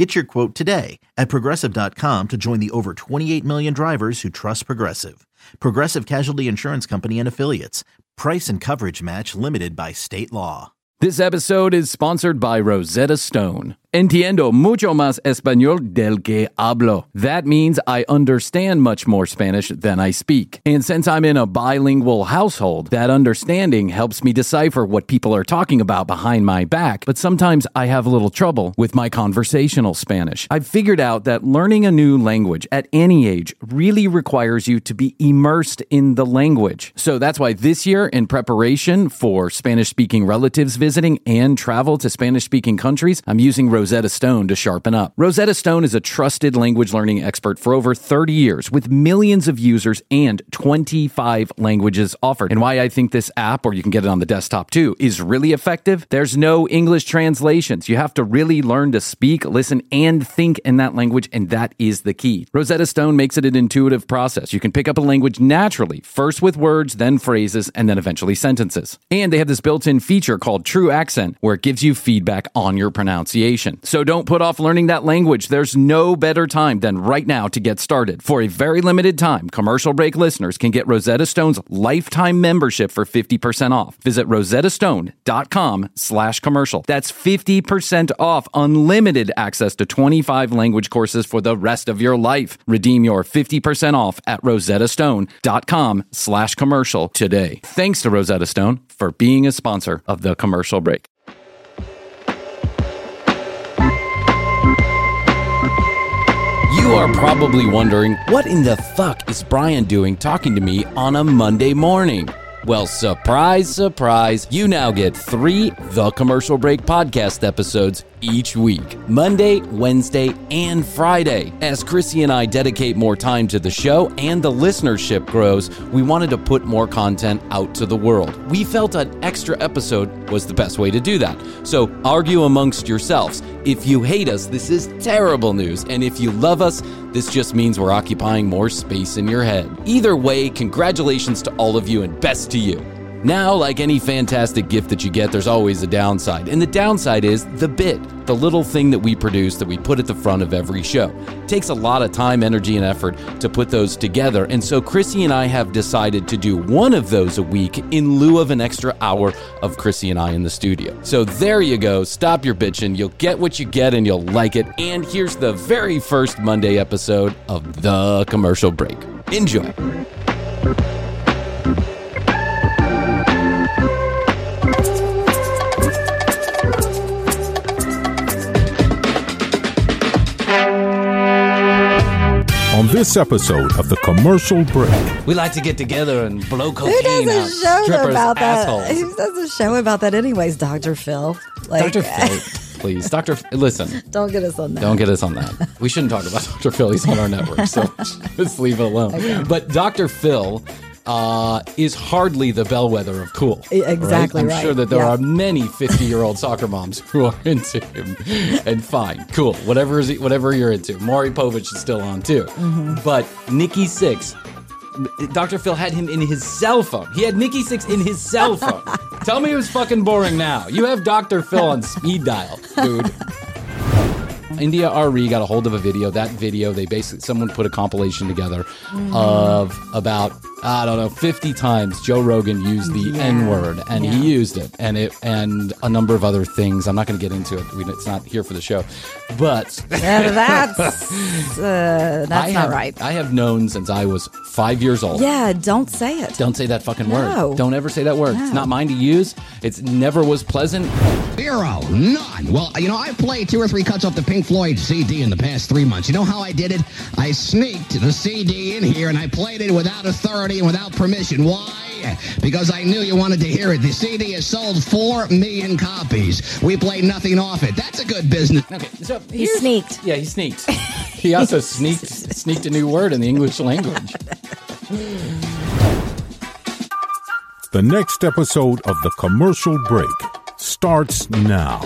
Get your quote today at progressive.com to join the over 28 million drivers who trust Progressive. Progressive Casualty Insurance Company and Affiliates. Price and coverage match limited by state law. This episode is sponsored by Rosetta Stone. Entiendo mucho más español del que hablo. That means I understand much more Spanish than I speak. And since I'm in a bilingual household, that understanding helps me decipher what people are talking about behind my back. But sometimes I have a little trouble with my conversational Spanish. I've figured out that learning a new language at any age really requires you to be immersed in the language. So that's why this year, in preparation for Spanish speaking relatives visiting and travel to Spanish speaking countries, I'm using Rosetta Stone to sharpen up. Rosetta Stone is a trusted language learning expert for over 30 years with millions of users and 25 languages offered. And why I think this app, or you can get it on the desktop too, is really effective. There's no English translations. You have to really learn to speak, listen, and think in that language, and that is the key. Rosetta Stone makes it an intuitive process. You can pick up a language naturally, first with words, then phrases, and then eventually sentences. And they have this built in feature called True Accent, where it gives you feedback on your pronunciation. So don't put off learning that language. There's no better time than right now to get started. For a very limited time, commercial break listeners can get Rosetta Stone's lifetime membership for 50% off. Visit rosettastone.com slash commercial. That's 50% off unlimited access to 25 language courses for the rest of your life. Redeem your 50% off at rosettastone.com slash commercial today. Thanks to Rosetta Stone for being a sponsor of the commercial break. You are probably wondering, what in the fuck is Bryan doing talking to me on a Monday morning? Well, surprise, surprise, you now get three The Commercial Break podcast episodes each week Monday, Wednesday, and Friday. As Krissy and I dedicate more time to the show and the listenership grows, we wanted to put more content out to the world. We felt an extra episode was the best way to do that. So argue amongst yourselves. If you hate us, this is terrible news. And if you love us, this just means we're occupying more space in your head. Either way, congratulations to all of you and best to you. Now, like any fantastic gift that you get, there's always a downside. And the downside is the bit, the little thing that we produce that we put at the front of every show. It takes a lot of time, energy, and effort to put those together. And so Krissy and I have decided to do one of those a week in lieu of an extra hour of Krissy and I in the studio. So there you go. Stop your bitching. You'll get what you get and you'll like it. And here's the very first Monday episode of The Commercial Break. Enjoy. This episode of the commercial break, We like to get together and blow Who cocaine does out a show strippers' about that? assholes. Who does a show about that, anyways? Dr. Phil. Like, Dr. Phil, please. Dr. F- listen, Don't get us on that. don't get us on that. We shouldn't talk about Dr. Phil. He's on our network, so just leave it alone. But Dr. Phil uh, is hardly the bellwether of cool. Exactly I'm right. sure that there Yeah. are many 50 year old soccer moms who are into him. And fine, cool. Whatever, is, whatever you're into. Maury Povich is still on too. Mm-hmm. But Nikki Sixx. Dr. Phil had him in his cell phone. He had Nikki Sixx in his cell phone. Tell me it was fucking boring now. You have Dr. Phil on speed dial, dude. India Arie got a hold of a video. That video, they basically someone put a compilation together of about I don't know, 50 times Joe Rogan used the Yeah. N word, and Yeah. he used it, and it and a number of other things. I'm not going to get into it. We, it's not here for the show, but Yeah, that's uh, that's I not have, right. I have known since I was five years old. Yeah, don't say it. Don't say that fucking No. word. Don't ever say that word. It's not mine to use. It's never was pleasant. Zero. None. Well, you know, I played two or three cuts off the Pink Floyd CD in the past three months. You know how I did it? I sneaked the CD in here and I played it without authority and without permission. Why? Because I knew you wanted to hear it. The CD has sold four million copies. We played nothing off it. That's a good business. Okay, so He sneaked. Yeah, he sneaked. he also sneaked sneaked a new word in the English language. The next episode of The Commercial Break starts now.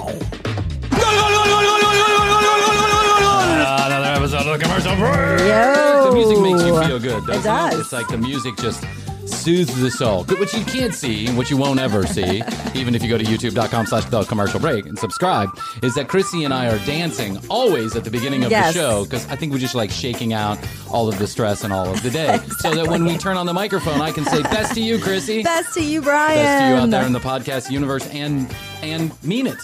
Yo. The music makes you feel good. Doesn't It does. It's like the music just soothes the soul, which you can't see, which you won't ever see, even if you go to youtube.com slash the commercial break and subscribe, is that Krissy and I are dancing always at the beginning of Yes. the show because I think we're just like shaking out all of the stress and all of the day. So that when we turn on the microphone, I can say, best to you, Krissy. Best to you, Bryan. Best to you out there in the podcast universe and and mean it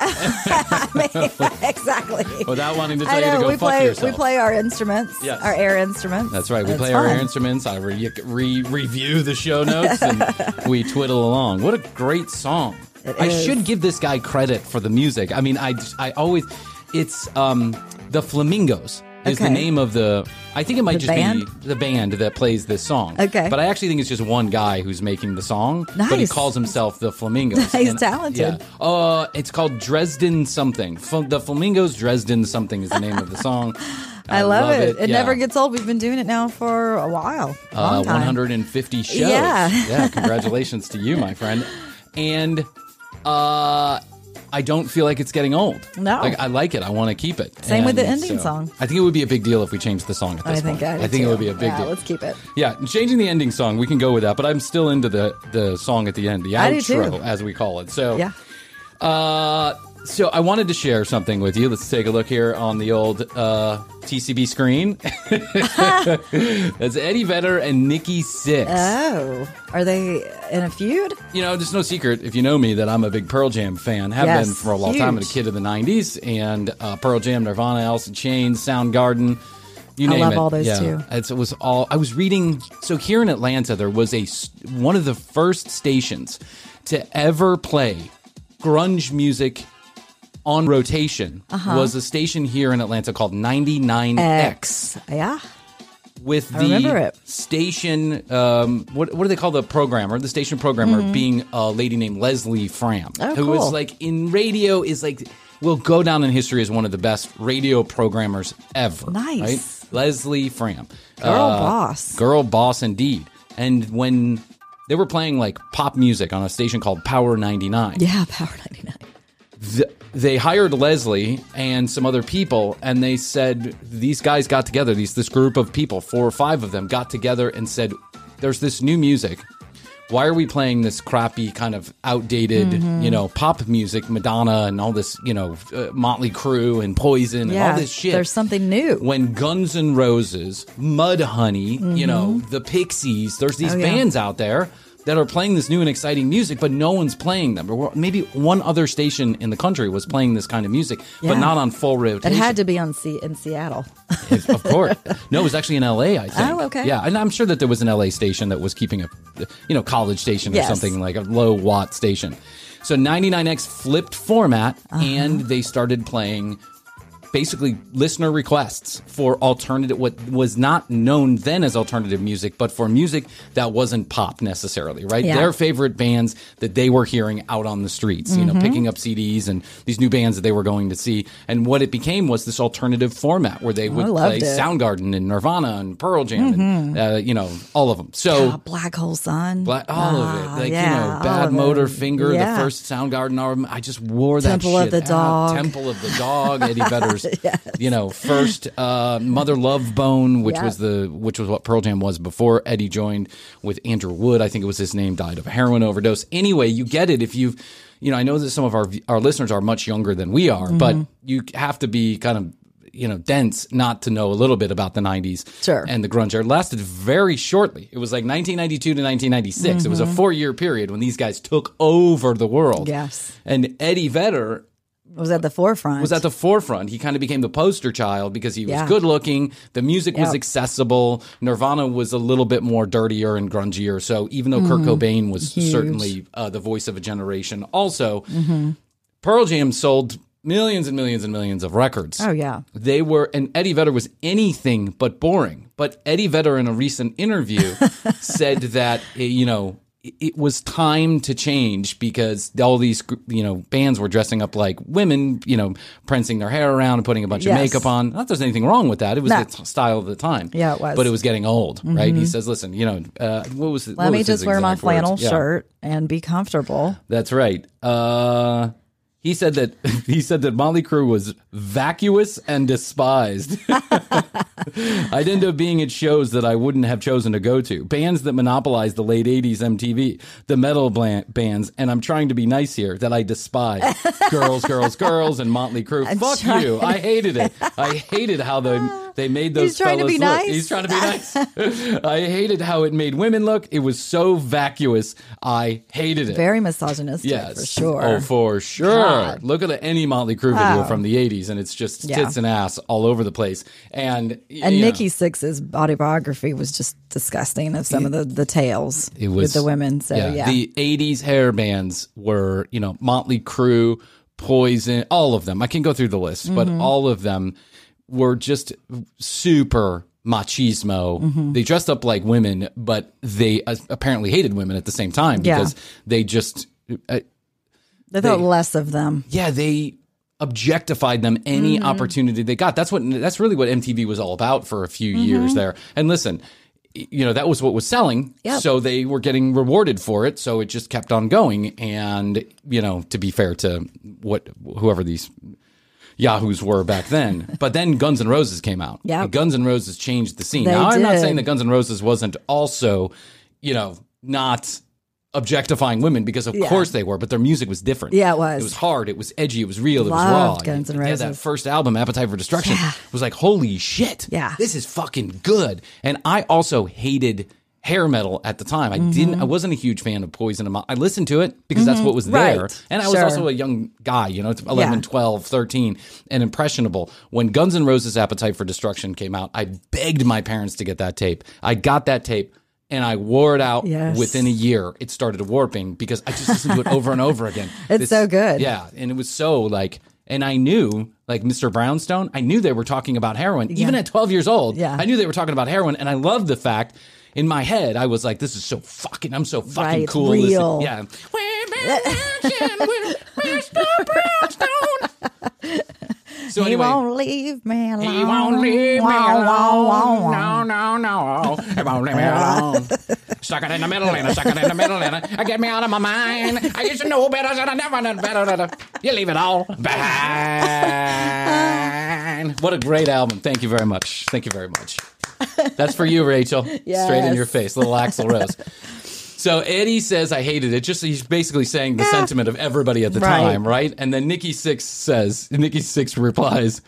exactly. without wanting to tell I you to go We fuck play. yourself. We play our instruments. Yes. Our air instruments. That's right. We play our air instruments. I re- re- re- review the show notes and we twiddle along. What a great song! It I is. should give this guy credit for the music. I mean, I I always it's um the Flamingos is the name of the. I think it might The just band? be the band that plays this song. Okay. but I actually think it's just one guy who's making the song. But he Nice. calls himself the Flamingos. He's And- talented. Yeah. Uh, it's called Dresden something. F- the Flamingos Dresden something is the name of the song. I, love, it. It Yeah. never gets old. We've been doing it now for a while. uh, Long time. 150 shows. Yeah. yeah. Congratulations to you, my friend. And uh, I don't feel like it's getting old. No. like I like it. I want to keep it. Same with the And ending song. I think it would be a big deal if we changed the song at this I think point. I, I think too. it would be a big yeah, deal. Let's keep it. Yeah, changing the ending song, we can go with that. But I'm still into the the song at the end, the outro, as we call it. So Yeah. uh, so I wanted to share something with you. Let's take a look here on the old uh, TCB screen. That's Eddie Vedder and Nikki Sixx. Oh, are they in a feud? you know, there's no secret if you know me that I'm a big Pearl Jam fan. Have Yes, been for a long time. I'm a kid of the '90s, and uh, Pearl Jam, Nirvana, Alice in Chains, Soundgarden. You I love it. all those yeah. too. It's, it was all. I was reading. So here in Atlanta, there was a one of the first stations to ever play grunge music on rotation. Uh-huh. Was a station here in Atlanta called 99X X. Yeah. with the station um, what what do they call the programmer the station programmer being a lady named Leslie Fram Mm-hmm. Oh, who was cool. like in radio is like will go down in history as one of the best radio programmers ever Nice. right Leslie Fram Girl boss. girl boss indeed and when they were playing like pop music on a station called Power 99 Yeah. Power ninety nine. Th- they hired Leslie and some other people, and they said these guys got together. These this group of people, four or five of them, got together and said, "There's this new music. Why are we playing this crappy kind of outdated, Mm-hmm. you know, pop music, Madonna and all this, you know, uh, Motley Crue and Poison and Yeah. all this shit? There's something new. when Guns N' Roses, Mudhoney, you know, the Pixies, there's these Mm-hmm. Oh, yeah. bands out there that are playing this new and exciting music, but no one's playing them. Or maybe one other station in the country was playing this kind of music, but not on full rotation. It had to be on C- in Seattle. Of course. No, it was actually in LA, I think. Oh, okay. Yeah, and I'm sure that there was an LA station that was keeping a, you know, college station or Yes. something like a low watt station. So 99X flipped format Uh-huh. and they started playing basically listener requests for alternative what was not known then as alternative music but for music that wasn't pop necessarily right Yeah. their favorite bands that they were hearing out on the streets you know Mm-hmm. picking up CDs and these new bands that they were going to see and what it became was this alternative format where they would play it. Mm-hmm. Soundgarden and Nirvana and Pearl Jam and uh, you know all of them so Oh, Black Hole Sun. Black, all of it, Ah, like yeah, you know, Bad Motor. Finger, Yeah. the first Soundgarden album. I just wore that. Temple of the out. Dog. Temple of the Dog. Eddie Vedder's, you know, first uh, Mother Love Bone, which Yeah. was the which was what Pearl Jam was before Eddie joined with Andrew Wood. I think it was his name. Died of a heroin overdose. Anyway, you get it if you've. You know, I know that some of our our listeners are much younger than we are, Mm-hmm. but you have to be kind of you know dense not to know a little bit about the 90s Sure. and the grunge era lasted very shortly it was like 1992 to 1996 it was a four year period when these guys took over the world Yes. and eddie vedder was at the forefront. was at the forefront. He kind of became the poster child because he was Yeah. good looking. The music was accessible. Nirvana was a little bit more dirtier and grungier. So even though Kurt Cobain was Mm-hmm. Huge. certainly uh, the voice of a generation, also Mm-hmm. Pearl Jam sold millions and millions and millions of records. Oh yeah. They were, and Eddie Vedder was anything but boring. But Eddie Vedder, in a recent interview, said that eh, you know it- was time to change because all these you know bands were dressing up like women, you know, prancing their hair around and putting a bunch Yes. of makeup on. Not that there's anything wrong with that. It was No. the t- style of the time. Yeah, it was. Mm-hmm. But it was getting old, right? He says, "Listen, you know, uh, what was it? Let me just wear my flannel shirt and be comfortable. That's right. Uh, he said that he said that Motley Crue was vacuous and despised. I'd end up being at shows that I wouldn't have chosen to go to. Bands that monopolized the late '80s MTV, the metal blan- bands, and I'm trying to be nice here that I despise. girls, girls, girls, and Motley Crue. Fuck trying- you. I hated it. I hated how they they made those. He's trying to fellas be look. nice. He's trying to be nice. I hated how it made women look. It was so vacuous. I hated it. Very misogynistic Yes, for sure. Oh, for sure. God. Look at any Motley Crue video Oh. from the '80s, and it's just Yeah. tits and ass all over the place. And and know, Nikki Sixx's autobiography was just disgusting of some of the, the tales it was with the women. So yeah, the '80s hair bands were, you know, Motley Crue, Poison, all of them. I can go through the list, but Mm-hmm. all of them were just super machismo. Mm-hmm. They dressed up like women, but they uh, apparently hated women at the same time Yeah. because they just. Uh, they thought they- less of them. yeah, they objectified them any Mm-hmm. opportunity they got. That's what that's really what MTV was all about for a few Mm-hmm. years there. And listen, you know, that was what was selling. Yep. So they were getting rewarded for it, so it just kept on going and, you know, to be fair to what whoever these Yahoos were back then. but then Guns N' Roses came out. yeah Guns N' Roses changed the scene. They now I'm not saying that Guns N' Roses wasn't also, you know, not objectifying women because of Yeah. course they were, but their music was different. Yeah, it was. It was hard. It was edgy. It was real. It was raw. Guns N' Yeah, that first album, Appetite for Destruction, was like, holy shit. Yeah. This is fucking good. And I also hated hair metal at the time. I didn't, I wasn't a huge fan of Poison. I listened to it because that's what was there. Mm-hmm. Right. And I was Sure. also a young guy, you know, 11, Yeah. 12, 13, and impressionable. When Guns N' Roses Appetite for Destruction came out, I begged my parents to get that tape. I got that tape. And I wore it out Yes. within a year. It started warping because I just listened to it over and over again. It's so good. Yeah, and it was so like, and I knew like Mr. Brownstone. I knew they were talking about heroin, even at 12 years old. Yeah. I knew they were talking about heroin, and I loved the fact. In my head, I was like, "This is so fucking. I'm so fucking Right, cool." real. Listen, yeah. We've been working with Mr. Brownstone. So He anyway, won't leave me alone. he won't leave me alone. No, no, no. He won't leave me alone. Stuck it in the middle and I stuck it in the middle and I get me out of my mind. I used to know better, and I never knew better. You leave it all behind. What a great album. Thank you very much. Thank you very much. That's for you, Rachel. Straight in your face, little Axl Rose. So Eddie says, I hated it. Just he's basically saying the sentiment of everybody at the Right. time, right? And then Nikki Sixx says, Nikki Sixx replies,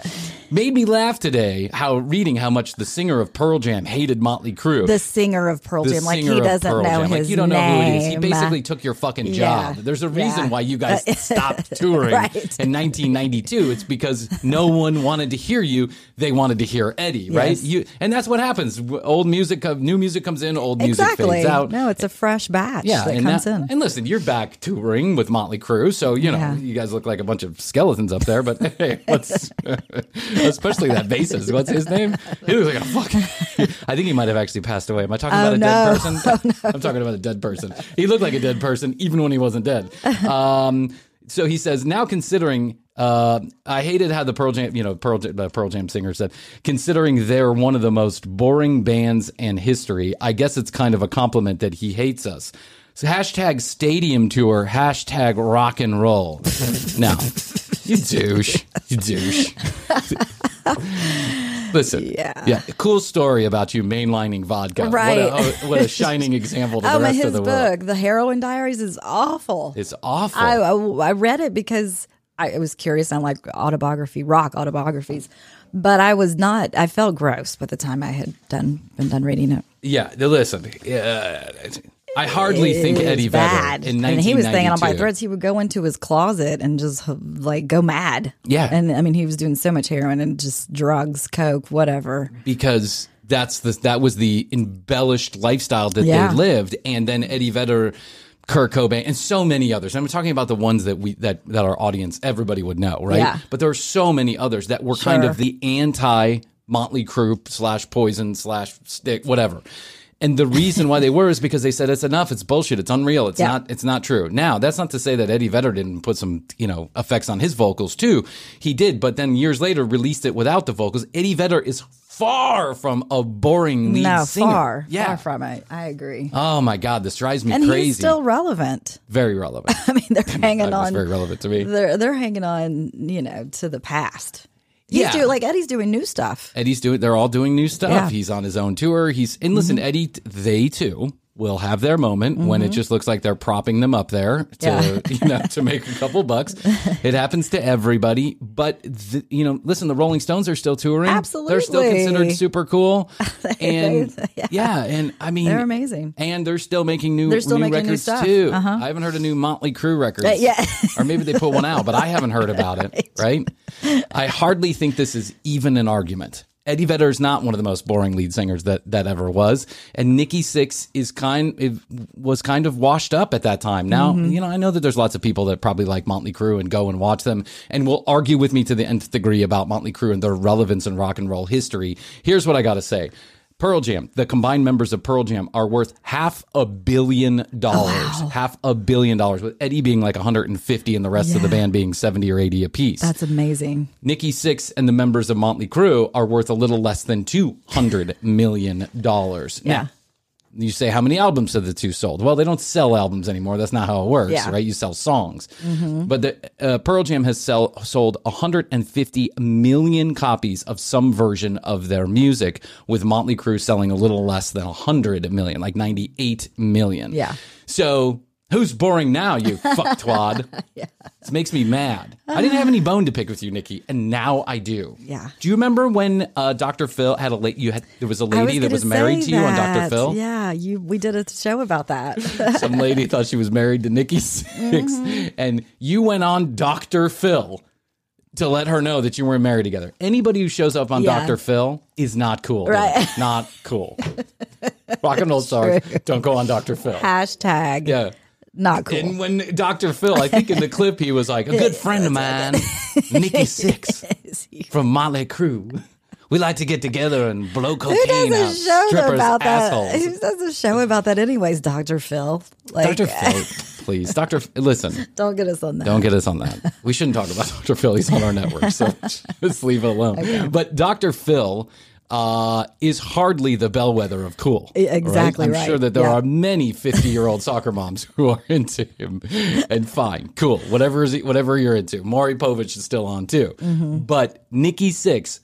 made me laugh today how reading how much the singer of Pearl Jam hated Motley Crue. The singer of Pearl The Jam, like he doesn't Pearl know Jam. his Like you don't know name. who it is. He basically took your fucking Yeah. job. There's a reason Yeah. why you guys stopped touring Right. in 1992. It's because no one wanted to hear you. They wanted to hear Eddie, right? You and that's what happens. Old music, new music comes in, old music exactly. fades out. No, it's a fresh batch Yeah, that and comes that- in. And listen, you're back touring with Motley Crue, so you know Yeah. you guys look like a bunch of skeletons up there. But hey, what's especially that bassist? What's his name? He looks like a fucking. I think he might have actually passed away. Am I talking Oh, about a no. dead person? I'm talking about a dead person. He looked like a dead person even when he wasn't dead. Um, so he says now considering. Uh, I hated how the Pearl Jam, you know, Pearl, uh, Pearl Jam singer said, considering they're one of the most boring bands in history, I guess it's kind of a compliment that he hates us. So hashtag stadium tour, hashtag rock and roll. now, you douche. You douche. Listen. Yeah. Yeah. Cool story about you mainlining vodka. Right. What a, what a shining example to oh, the rest his of the book, world. The Heroin Diaries, is awful. It's awful. I, I I read it because I was curious. I like autobiography, rock autobiographies, but I was not. I felt gross by the time I had done been done reading it. yeah. Listen. Uh, I hardly think It was Eddie bad. Vedder in mean, he was staying on my threads. He would go into his closet and just like go mad. Yeah. and I mean, he was doing so much heroin and just drugs, coke, whatever. because that's the that was the embellished lifestyle that Yeah. they lived, and then Eddie Vedder, Kurt Cobain, and so many others. I'm talking about the ones that we that that our audience everybody would know, right? Yeah. But there are so many others that were kind of the anti Motley Crue slash Poison slash Stick whatever. And the reason why they were is because they said it's enough. It's bullshit. It's unreal. It's Yeah. not. It's not true. Now that's not to say that Eddie Vedder didn't put some you know effects on his vocals too. He did, but then years later released it without the vocals. Eddie Vedder is far from a boring lead no, singer. far, yeah. far from it. I agree. Oh my god, this drives me and crazy. he's still relevant. very relevant. I mean, they're hanging on. very relevant to me. They're they're hanging on, you know, to the past. He's Yeah. doing like Eddie's doing new stuff. Eddie's doing. They're all doing new stuff. Yeah. Mm-hmm. He's on his own tour. He's and listen, Eddie. They too will have their moment when it just looks like they're propping them up there to Yeah. you know to make a couple bucks. It happens to everybody. But the, you know, listen, the Rolling Stones are still touring. Absolutely, they're still considered super cool. and yeah. and I mean, They're amazing. And they're still making new. They're still new making new records stuff. too. Uh-huh. I haven't heard a new Motley Crue record. Uh, yeah. or maybe they put one out, but I haven't heard about it. Right? I hardly think this is even an argument. Eddie Vedder is not one of the most boring lead singers that, that ever was, and Nikki Sixx is kind was kind of washed up at that time. Now, Mm-hmm. you know, I know that there's lots of people that probably like Motley Crue and go and watch them, and will argue with me to the nth degree about Motley Crue and their relevance in rock and roll history. Here's what I got to say. Pearl Jam, the combined members of Pearl Jam are worth half a billion dollars. Oh, half a billion dollars, with Eddie being like 150 and the rest of the band being 70 or 80 apiece. That's amazing. Nikki Sixx and the members of Motley Crue are worth a little less than $200 million. Yeah. Now, you say, how many albums have the two sold? Well, they don't sell albums anymore. That's not how it works, Yeah. Mm-hmm. right? You sell songs. But the, uh, Pearl Jam has sell, sold 150 million copies of some version of their music, with Motley Crue selling a little less than 100 million, like 98 million. Yeah. So who's boring now, you fucktwad? yeah. This makes me mad. I didn't have any bone to pick with you, Nikki, and now I do. Yeah. Do you remember when uh, Dr. Phil had a late? You had there was a lady that was married to you on Dr. Phil. Yeah, you. We did a show about that. Some lady thought she was married to Nikki Sixx Mm-hmm. and you went on Dr. Phil to let her know that you weren't married together. Anybody who shows up on Yeah. Dr. Phil is not cool. Right. Not cool. Rock and roll stars don't go on Dr. Phil. Hashtag. Yeah. Not cool. And when Dr. Phil, I think in the clip, he was like, a good friend of mine, Nikki Sixx from Motley Crue. We like to get together and blow cocaine out does a show strippers' about that? assholes. Who does a show about that, anyways? Doctor Phil. Like, Dr. Phil, please. Dr. Listen, don't get us on that. don't get us on that. We shouldn't talk about Dr. Phil. He's on our network, so just leave it alone. But Dr. Phil uh, is hardly the bellwether of cool. Exactly I'm right. sure that there Yeah. are many 50 year old soccer moms who are into him. And fine, cool, whatever is whatever you're into. Maury Povich is still on too. Mm-hmm. But Nikki Sixx.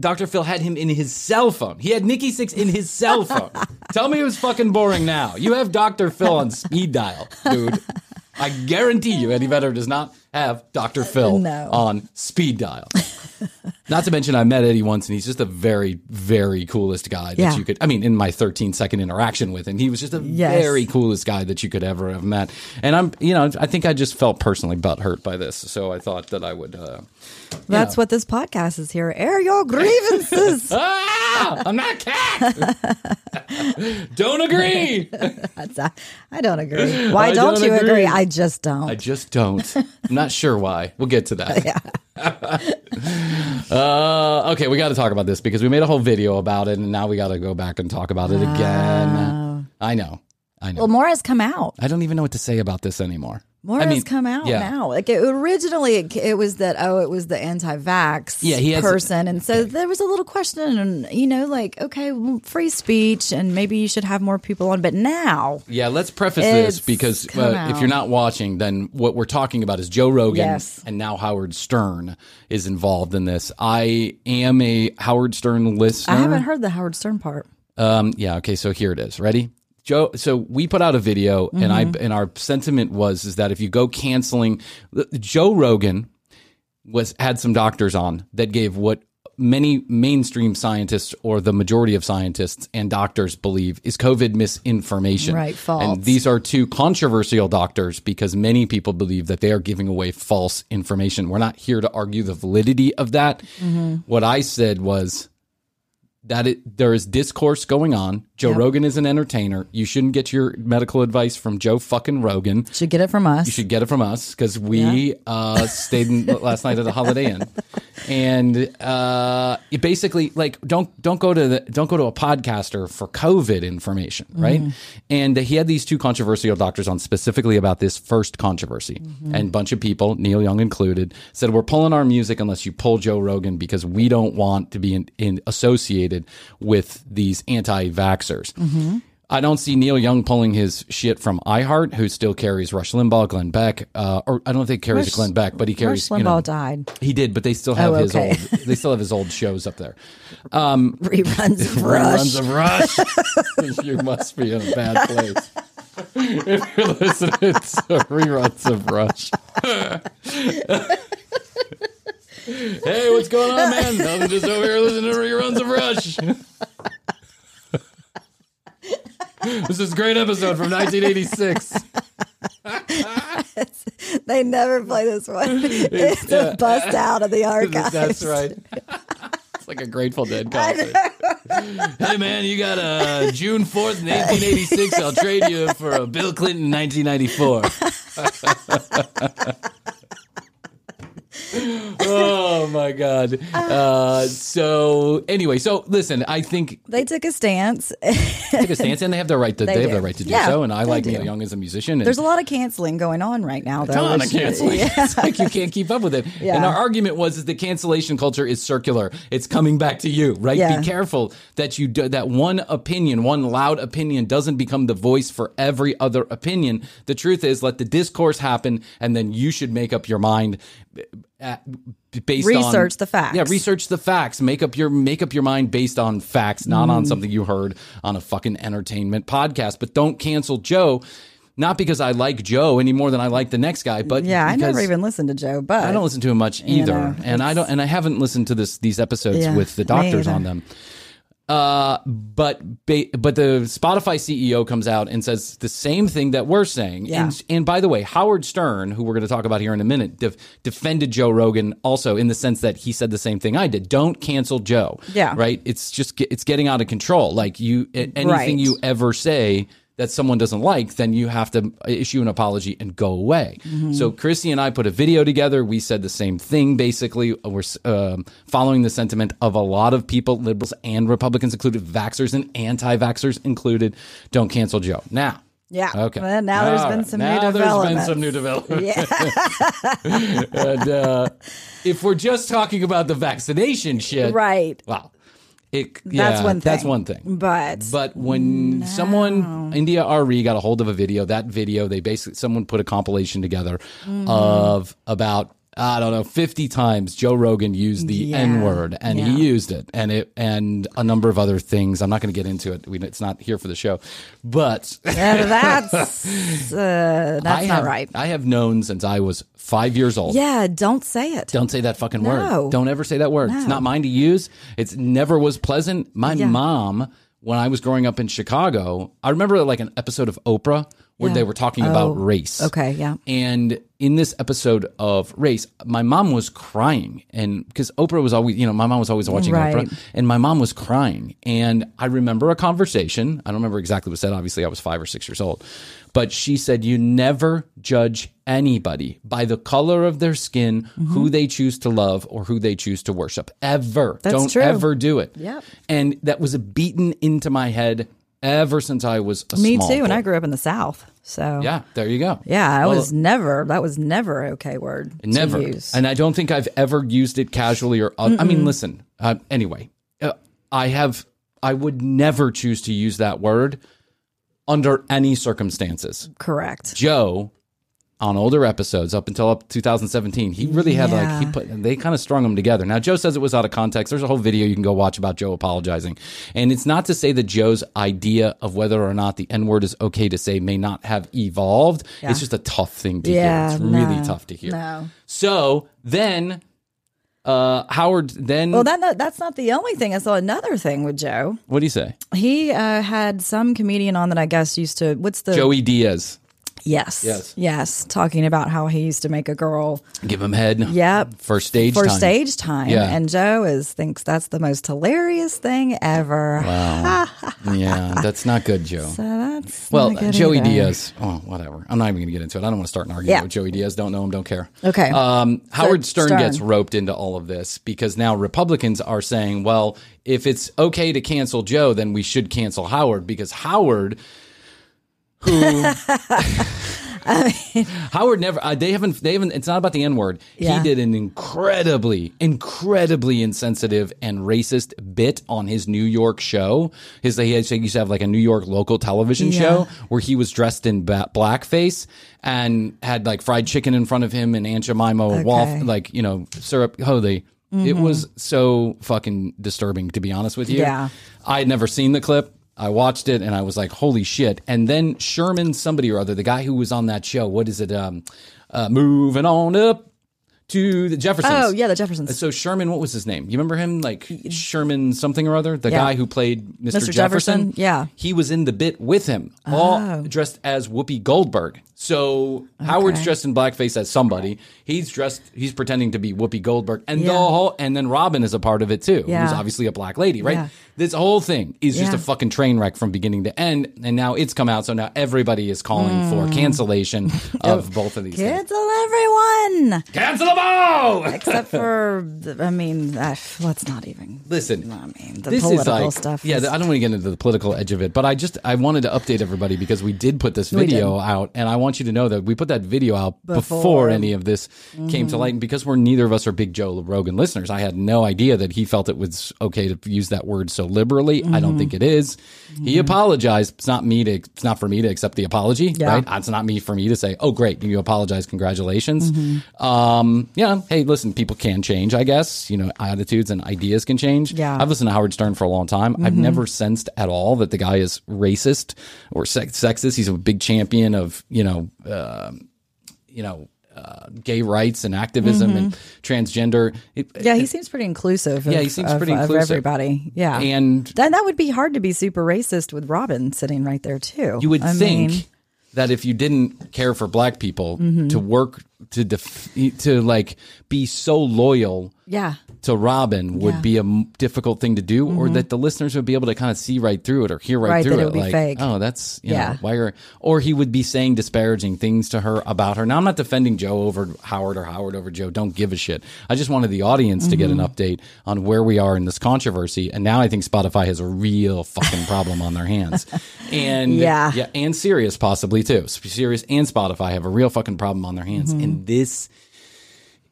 Dr. Phil had him in his cell phone. He had Nikki Sixx in his cell phone. Tell me it was fucking boring now. You have Dr. Phil on speed dial, dude. I guarantee you Eddie Vedder does not have Dr. Phil No. on speed dial. Not to mention, I met Eddie once, and he's just a very, very coolest guy that Yeah. you could. I mean, in my 13 second interaction with him, he was just a Yes. very coolest guy that you could ever have met. And I'm, you know, I think I just felt personally butthurt by this, so I thought that I would. Uh, That's Yeah. what this podcast is here. Air your grievances. ah, I'm not a cat. don't agree. That's, I, I don't agree. Why I don't, don't you agree? agree. I just don't. I just don't. I'm not sure why. We'll get to that. uh, okay, we got to talk about this because we made a whole video about it, and now we got to go back and talk about it again. I know. I know. well, more has come out. I don't even know what to say about this anymore. More I has mean, come out yeah. now. Like it, originally, it, it was that oh, it was the anti-vax Yeah, he person, and so there was a little question, and you know, like okay, well, free speech, and maybe you should have more people on. But now, Yeah, let's preface this because uh, if you're not watching, then what we're talking about is Joe Rogan Yes. and now Howard Stern is involved in this. I am a Howard Stern listener. I haven't heard the Howard Stern part. Um, yeah. Okay. So here it is. Ready? Joe. So we put out a video, and I Mm-hmm. and our sentiment was is that if you go canceling, Joe Rogan was had some doctors on that gave what many mainstream scientists or the majority of scientists and doctors believe is COVID misinformation. Right, false. And these are two controversial doctors because many people believe that they are giving away false information. We're not here to argue the validity of that. Mm-hmm. What I said was that it, there is discourse going on. Joe Rogan is an entertainer. You shouldn't get your medical advice from Joe fucking Rogan. You should get it from us. You should get it from us because we uh, stayed in, last night at a Holiday Inn. And uh, it basically like don't don't go to the don't go to a podcaster for COVID information, mm-hmm. right? And he had these two controversial doctors on specifically about this first controversy, mm-hmm. and a bunch of people, Neil Young included, said we're pulling our music unless you pull Joe Rogan because we don't want to be in, in associated with these anti-vaxxers. Mm-hmm. I don't see Neil Young pulling his shit from iHeart, who still carries Rush Limbaugh, Glenn Beck, uh, or I don't think carries Rush- Glenn Beck, but he carries. Rush you know, Limbaugh died. he did, but they still have Oh, his okay. old. They still have his old shows up there. Reruns of Rush. Reruns of Rush. you must be in a bad place. if you're listening to reruns of Rush. hey, what's going on, man? Nothing, just over here listening to reruns of Rush. This is a great episode from 1986. They never play this one. It's a bust out of the archives. That's right. It's like a Grateful Dead concert. hey man, you got a June fourth, nineteen eighty six. I'll trade you for a Bill Clinton, nineteen ninety four. oh my god. Uh, so anyway, so listen, I think They took a stance. took a stance, and they have the right to they, They have the do. right to do Yeah, so. And I like do. Neil Young as a musician. There's a lot of canceling going on right now, though. A ton of canceling. Yeah. It's like you can't keep up with it. Yeah. And our argument was is the cancellation culture is circular. It's coming back to you, right? Yeah. Be careful that you do, that one opinion, one loud opinion doesn't become the voice for every other opinion. The truth is let the discourse happen and then you should make up your mind uh, based on Research the facts. Yeah, research the facts. Make up your make up your mind based on facts, not Mm. on something you heard on a fucking entertainment podcast. But don't cancel Joe. Not because I like Joe any more than I like the next guy, but Yeah, I never even listened to Joe, but I don't listen to him much either, know, and I don't, and I haven't listened to this these episodes Yeah, with the doctors on them. Uh, but ba- but the Spotify CEO comes out and says the same thing that we're saying. Yeah. And and by the way, Howard Stern, who we're going to talk about here in a minute, def- defended Joe Rogan also in the sense that he said the same thing I did. Don't cancel Joe. Yeah. Right. It's just it's getting out of control. Like you, anything Right. you ever say that someone doesn't like, then you have to issue an apology and go away. Mm-hmm. So Krissy and I put a video together. We said the same thing. Basically, we're um, following the sentiment of a lot of people, liberals and Republicans included, vaxxers and anti-vaxxers included. Don't cancel Joe now. Yeah. Okay. Well, now there's All been right. some now new there's been some new developments. Yeah. and uh, if we're just talking about the vaccination shit, right. Wow. It, That's yeah, one thing. That's one thing. But But when someone India Arie got a hold of a video, that video they basically someone put a compilation together Mm-hmm. of about I don't know fifty times Joe Rogan used the Yeah. N word and Yeah. he used it and it and a number of other things. I'm not going to get into it. We, it's not here for the show, but yeah, that's uh, that's I not have, right. I have known since I was five years old. Yeah, don't say it. Don't say that fucking No. word. Don't ever say that word. It's not mine to use. It's never was pleasant. My mom, when I was growing up in Chicago, I remember like an episode of Oprah where Yeah. they were talking Oh, about race. okay, yeah. And in this episode of race, my mom was crying. And because Oprah was always, you know, my mom was always watching Right. Oprah, and my mom was crying. And I remember a conversation. I don't remember exactly what said. Obviously, I was five or six years old. But she said, You never judge anybody by the color of their skin, mm-hmm. who they choose to love, or who they choose to worship. Ever. That's don't true. ever do it. Yeah, And that was beaten into my head ever since I was a Me too. And. I grew up in the South, so Yeah, there you go. yeah, I Well, was never. That was never a okay word. Never. To use. And I don't think I've ever used it casually or, I mean, listen, uh, anyway, uh, I have, I would never choose to use that word under any circumstances. Correct. Joe, on older episodes up until up 2017, he really had like, he put, they kind of strung them together. Now, Joe says it was out of context. There's a whole video you can go watch about Joe apologizing. And it's not to say that Joe's idea of whether or not the N word is okay to say may not have evolved. It's just a tough thing to Yeah, hear. It's really no, tough to hear. no. So then, uh, Howard, then, Well, that no, that's not the only thing. I saw another thing with Joe. what do you say? He uh, had some comedian on that I guess used to. What's the Joey Diaz. Yes. Yes. Yes. Talking about how he used to make a girl Give him head. Yep. First stage for time. stage time. Yeah. And Joe is thinks that's the most hilarious thing ever. Wow. yeah, that's not good, Joe. So that's Well, Joey either. Diaz. Oh, whatever. I'm not even going to get into it. I don't want to start an argument Yeah. with Joey Diaz. Don't know him. Don't care. Okay. Um, Howard Stern, Stern. gets roped into all of this because now Republicans are saying, well, if it's okay to cancel Joe, then we should cancel Howard because Howard, who Howard never uh, they haven't they haven't it's not about the N word. Yeah. He did an incredibly incredibly insensitive and racist bit on his New York show. His he used to have like a New York local television Yeah. show where he was dressed in ba- blackface and had like fried chicken in front of him and Aunt Jemima Okay. waff like you know syrup holy. It was so fucking disturbing to be honest with you. Yeah. I had never seen the clip. I watched it and I was like, holy shit. And then Sherman, somebody or other, the guy who was on that show, what is it? Um, uh, moving on up to the Jeffersons. Oh, yeah, the Jeffersons. So Sherman, what was his name? You remember him? Like Sherman something or other? The Yeah. guy who played Mr. Mr. Jefferson? Yeah. He was in the bit with him, all Oh. dressed as Whoopi Goldberg. So Howard's dressed in blackface as somebody. He's dressed. He's pretending to be Whoopi Goldberg, and the whole. And then Robin is a part of it too. Yeah. Who's obviously a black lady, right? Yeah. This whole thing is just a fucking train wreck from beginning to end. And now it's come out, so now everybody is calling for Mm. cancellation of both of these things. Cancel everyone Cancel them all. except for I mean, uh, let's not even. Listen, I mean, the this political is like, stuff. Yeah, is- I don't want to get into the political edge of it, but I just I wanted to update everybody because we did put this video out, and I want you to know that we put that video out before, Before. any of this came to light. And mm-hmm. because we're neither of us are big Joe Rogan listeners, I had no idea that he felt it was okay to use that word so liberally. I don't think it is. He mm-hmm. apologized. It's not me to. It's not for me to accept the apology. Yeah. Right? It's not me for me to say, "Oh, great, you apologize. Congratulations." Mm-hmm. Um, yeah. Hey, listen, people can change. I guess you know attitudes and ideas can change. Yeah. I've listened to Howard Stern for a long time. I've never sensed at all that the guy is racist or sexist. He's a big champion of you know, um you know, uh, gay rights and activism and transgender. It- yeah, he seems pretty inclusive. Of, Yeah, he seems of- pretty of inclusive. everybody. Yeah, and then that would be hard to be super racist with Robin sitting right there too. you would I think mean, that if you didn't care for black people Mm-hmm. to work to def- to like be so loyal yeah, to Robin would Yeah. Mm-hmm. be a m- difficult thing to do, or that the listeners would be able to kind of see right through it or hear right, Right, through it it. would be like, fake. oh, that's you Yeah. know, why are, or he would be saying disparaging things to her about her. Now, I'm not defending Joe over Howard or Howard over Joe. Don't give a shit. I just wanted the audience to get an Mm-hmm. update on where we are in this controversy, and now I think Spotify has a real fucking problem on their hands, and Yeah. yeah, and Sirius possibly too. Sirius and Spotify have a real fucking problem on their hands, Mm-hmm. and this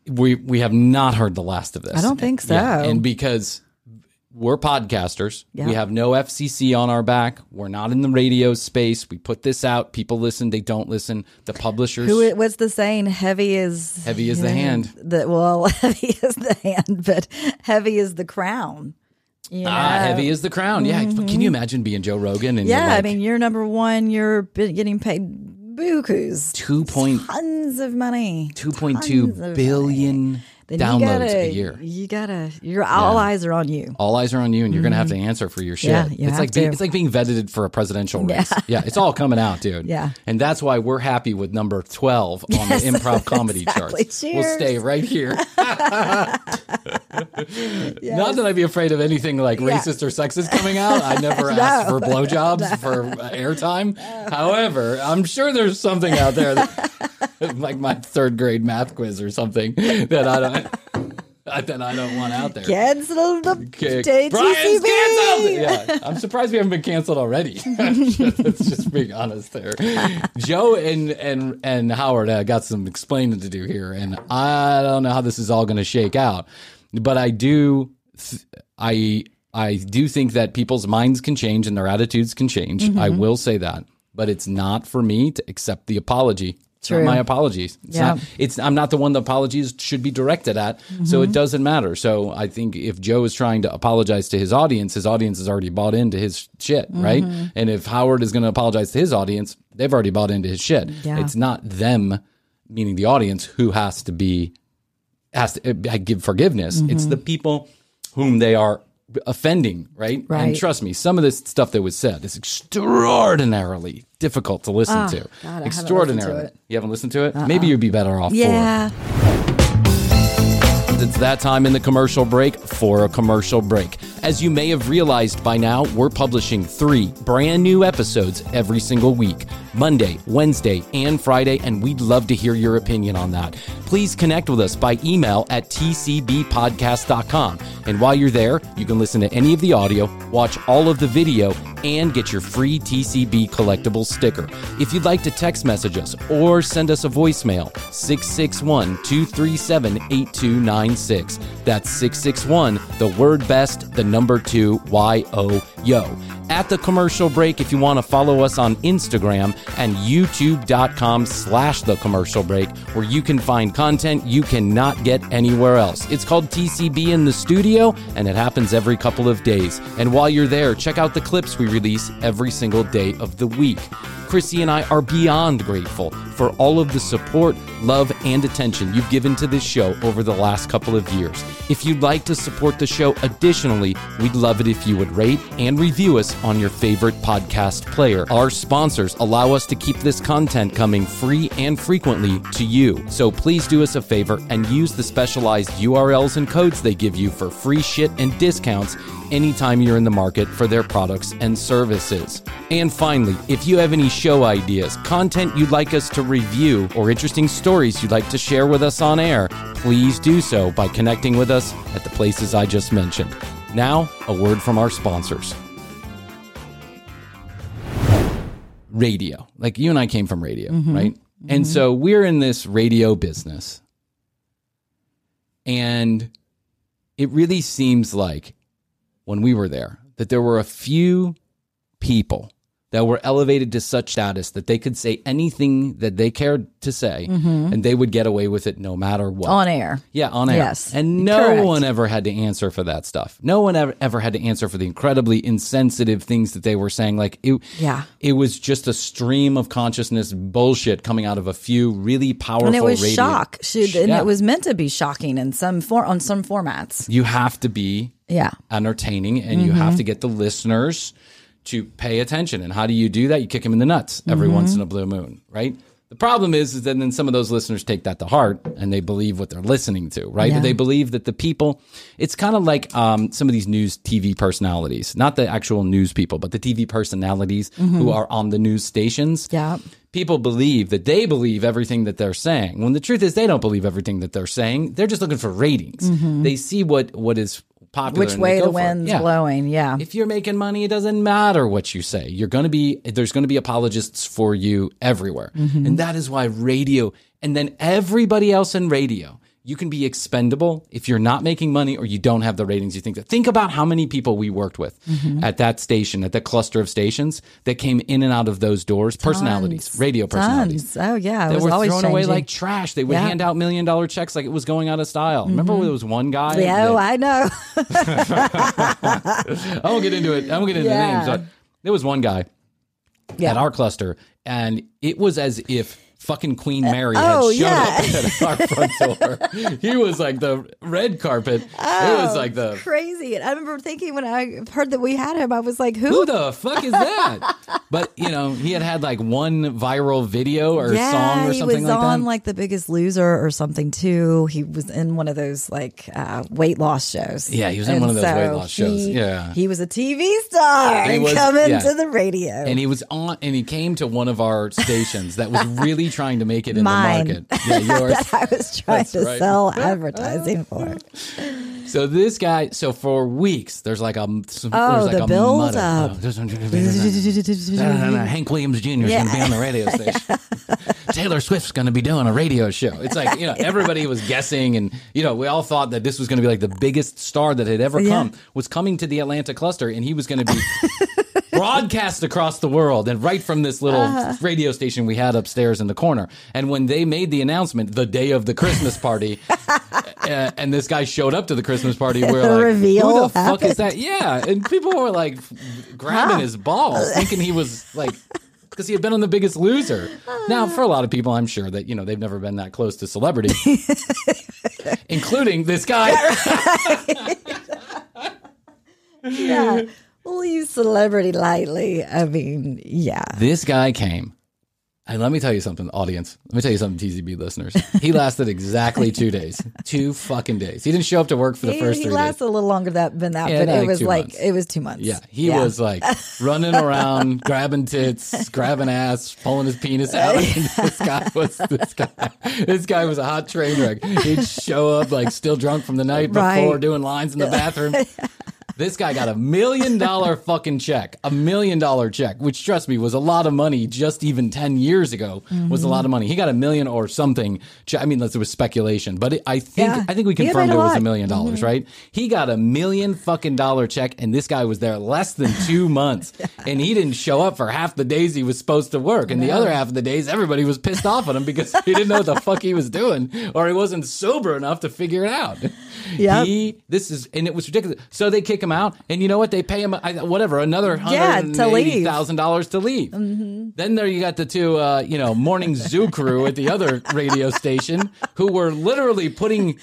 we we have not heard the last of this. I don't think so. Yeah, and because we're podcasters, Yeah. we have no FCC on our back. We're not in the radio space. We put this out. People listen. They don't listen. The publishers. who? it- What's the saying? Heavy is Heavy is the hand. The, well, heavy is the hand, but heavy is the crown. You ah, heavy is the crown. Yeah. Can you imagine being Joe Rogan and Mm-hmm. Yeah, like, I mean, you're number one. You're getting paid bukus, two point tons of money, two point two Tons money. Then downloads you gotta, a year. You gotta. Your all eyes are on you. all eyes are on you and you're going to have to answer for your shit. Mm-hmm. Yeah, you it's like being, it's like being vetted for a presidential race. Yeah. it's all coming out, dude. Yeah. And that's why we're happy with number 12 on Yes, the improv comedy exactly. charts. We'll stay right here. Not that I'd be afraid of anything like racist or sexist coming out. I never asked for blowjobs for uh, airtime. However, I'm sure there's something out there that, like my third grade math quiz or something that I don't that I don't want out there. Cancel the Okay. JTCB. Bryan's canceled. Yeah, I'm surprised we haven't been canceled already. Let's just being honest there. Joe and and and Howard uh, got some explaining to do here, and I don't know how this is all going to shake out, but I do, th- I I do think that people's minds can change and their attitudes can change. I Mm-hmm. will say that, but it's not for me to accept the apology. It's not my apologies. It's Yeah. not it's I'm not the one the apologies should be directed at. So it doesn't matter. So I think if Joe is trying to apologize to his audience, his audience has already bought into his shit, right? And if Howard is going to apologize to his audience, they've already bought into his shit. Yeah. It's not them, meaning the audience, who has to be has to uh, give forgiveness. It's the people whom they are offending, right? And trust me, some of this stuff that was said is extraordinarily difficult to listen ah, to. Oh, God, I haven't to extraordinarily. You haven't listened to it? Uh-uh. Maybe you'd be better off. Yeah. It's that time in the commercial break for a commercial break. As you may have realized by now, we're publishing three brand new episodes every single week Monday, Wednesday, and Friday, and we'd love to hear your opinion on that. Please connect with us by email at tcbpodcast.com. And while you're there, you can listen to any of the audio, watch all of the video, and get your free TCB collectible sticker. If you'd like to text message us or send us a voicemail, 661 237 8296. That's 661, the word best, the number two, Y O Yo. At the commercial break, if you want to follow us on Instagram and youtube.com slash the commercial break, where you can find content you cannot get anywhere else. It's called TCB in the studio, and it happens every couple of days. And while you're there, check out the clips we release every single day of the week. Krissy and I are beyond grateful for all of the support, love, and attention you've given to this show over the last couple of years. If you'd like to support the show additionally, we'd love it if you would rate and review us on your favorite podcast player. Our sponsors allow us to keep this content coming free and frequently to you. So please do us a favor and use the specialized URLs and codes they give you for free shit and discounts anytime you're in the market for their products and services. And finally, if you have any show ideas, content you'd like us to review, or interesting stories you'd like to share with us on air, please do so by connecting with us at the places I just mentioned. Now, a word from our sponsors. Radio. Like you and I came from radio, mm-hmm. right? And mm-hmm. so we're in this radio business. And it really seems like when we were there that there were a few people that were elevated to such status that they could say anything that they cared to say and they would get away with it no matter what. On air. Yeah, on air. Yes, And no correct. one ever had to answer for that stuff. No one ever, ever had to answer for the incredibly insensitive things that they were saying. Like it, Yeah. it was just a stream of consciousness bullshit coming out of a few really powerful And it was radio- shock. Should, and Yeah. it was meant to be shocking in some for, on some formats. You have to be Yeah. entertaining and you Mm-hmm. have to get the listeners to pay attention. And how do you do that? You kick them in the nuts every Mm-hmm. once in a blue moon, right? The problem is, is that then some of those listeners take that to heart and they believe what they're listening to, right? Yeah. They believe that the people, it's kind of like um, some of these news TV personalities, not the actual news people, but the TV personalities who are on the news stations. Mm-hmm. Yeah. People believe that they believe everything that they're saying. When the truth is, they don't believe everything that they're saying. They're just looking for ratings. They see what what is popular. Which way the wind's Yeah. blowing. Yeah. If you're making money, it doesn't matter what you say. You're going to be, there's going to be apologists for you everywhere. Mm-hmm. And that is why radio, and then everybody else in radio, you can be expendable if you're not making money or you don't have the ratings you think that. Think about how many people we worked with Mm-hmm. at that station, at that cluster of stations that came in and out of those doors, personalities, Tons. radio personalities. Tons. Oh, yeah. It That were always thrown away like trash. They would Yeah. Mm-hmm. hand out million dollar checks like it was going out of style. Remember when there was one guy? Yeah, oh, I know. I won't get into it. I won't get into Yeah. names. But there was one guy Yeah. at our cluster, and it was as if fucking Queen Mary had oh, showed yeah. up at our front door. he was like the red carpet. it was like the Crazy. And I remember thinking when I heard that we had him, I was like, who? who the fuck is that? but you know, he had had like one viral video or yeah, song or something like that. he was like on like The Biggest Loser or something too. He was in one of those like uh, weight loss shows. Yeah, he was in And one of those weight loss shows. he- Yeah. he was a TV star He and was- coming yeah. to the radio. and he was on, and he came to one of our stations that was really trying to make it in Mine. the market. Yeah, yours. that I was trying That's to right. sell advertising for. So this guy, so for weeks, there's like a some, Oh, there's like the a build up. Oh, Hank Williams Jr. is going to be on the radio station. Taylor Swift's going to be doing a radio show. It's like you know everybody was guessing, and you know we all thought that this was going to be like the biggest star that had ever Yeah. come was coming to the Atlanta cluster, and he was going to be broadcast across the world and right from this little Uh-huh. radio station we had upstairs in the corner. And when they made the announcement the day of the Christmas party, uh, and this guy showed up to the Christmas party, we The were like, reveal "Who the fuck is that?" Yeah, and people were like grabbing his balls, thinking he was like. Because he had been on The Biggest Loser. Now, for a lot of people, I'm sure that you know they've never been that close to celebrity, including this guy. yeah. We'll use celebrity lightly. I mean, yeah. This guy came. And let me tell you something, audience. Let me tell you something, TCB listeners. He lasted exactly two days. Two fucking days. He didn't show up to work for the He, first he three lasted days. a little longer that, than that, Yeah, but like it was like months. it was two months. Yeah, he was like running around, grabbing tits, grabbing ass, pulling his penis out. this guy was this guy. This guy was a hot train wreck. He'd show up like still drunk from the night before, Right. doing lines in the bathroom. This guy got a million dollar fucking check, a million dollar check, which trust me was a lot of money just even 10 years ago was a lot of money. He got a million or something. I mean, that's was speculation, but it, I think, Yeah. I think we confirmed it was a million dollars, right? He got a million fucking dollar check and this guy was there less than two months and he didn't show up for half the days he was supposed to work. And the other half of the days, everybody was pissed off at him because he didn't know what the fuck he was doing or he wasn't sober enough to figure it out. Yeah. He, this is, and it was ridiculous. So they kick him out, and you know what? They pay him, whatever, another hundred eighty thousand dollars to leave. Then there you got the two, uh, you know, morning zoo crew at the other radio station who were literally putting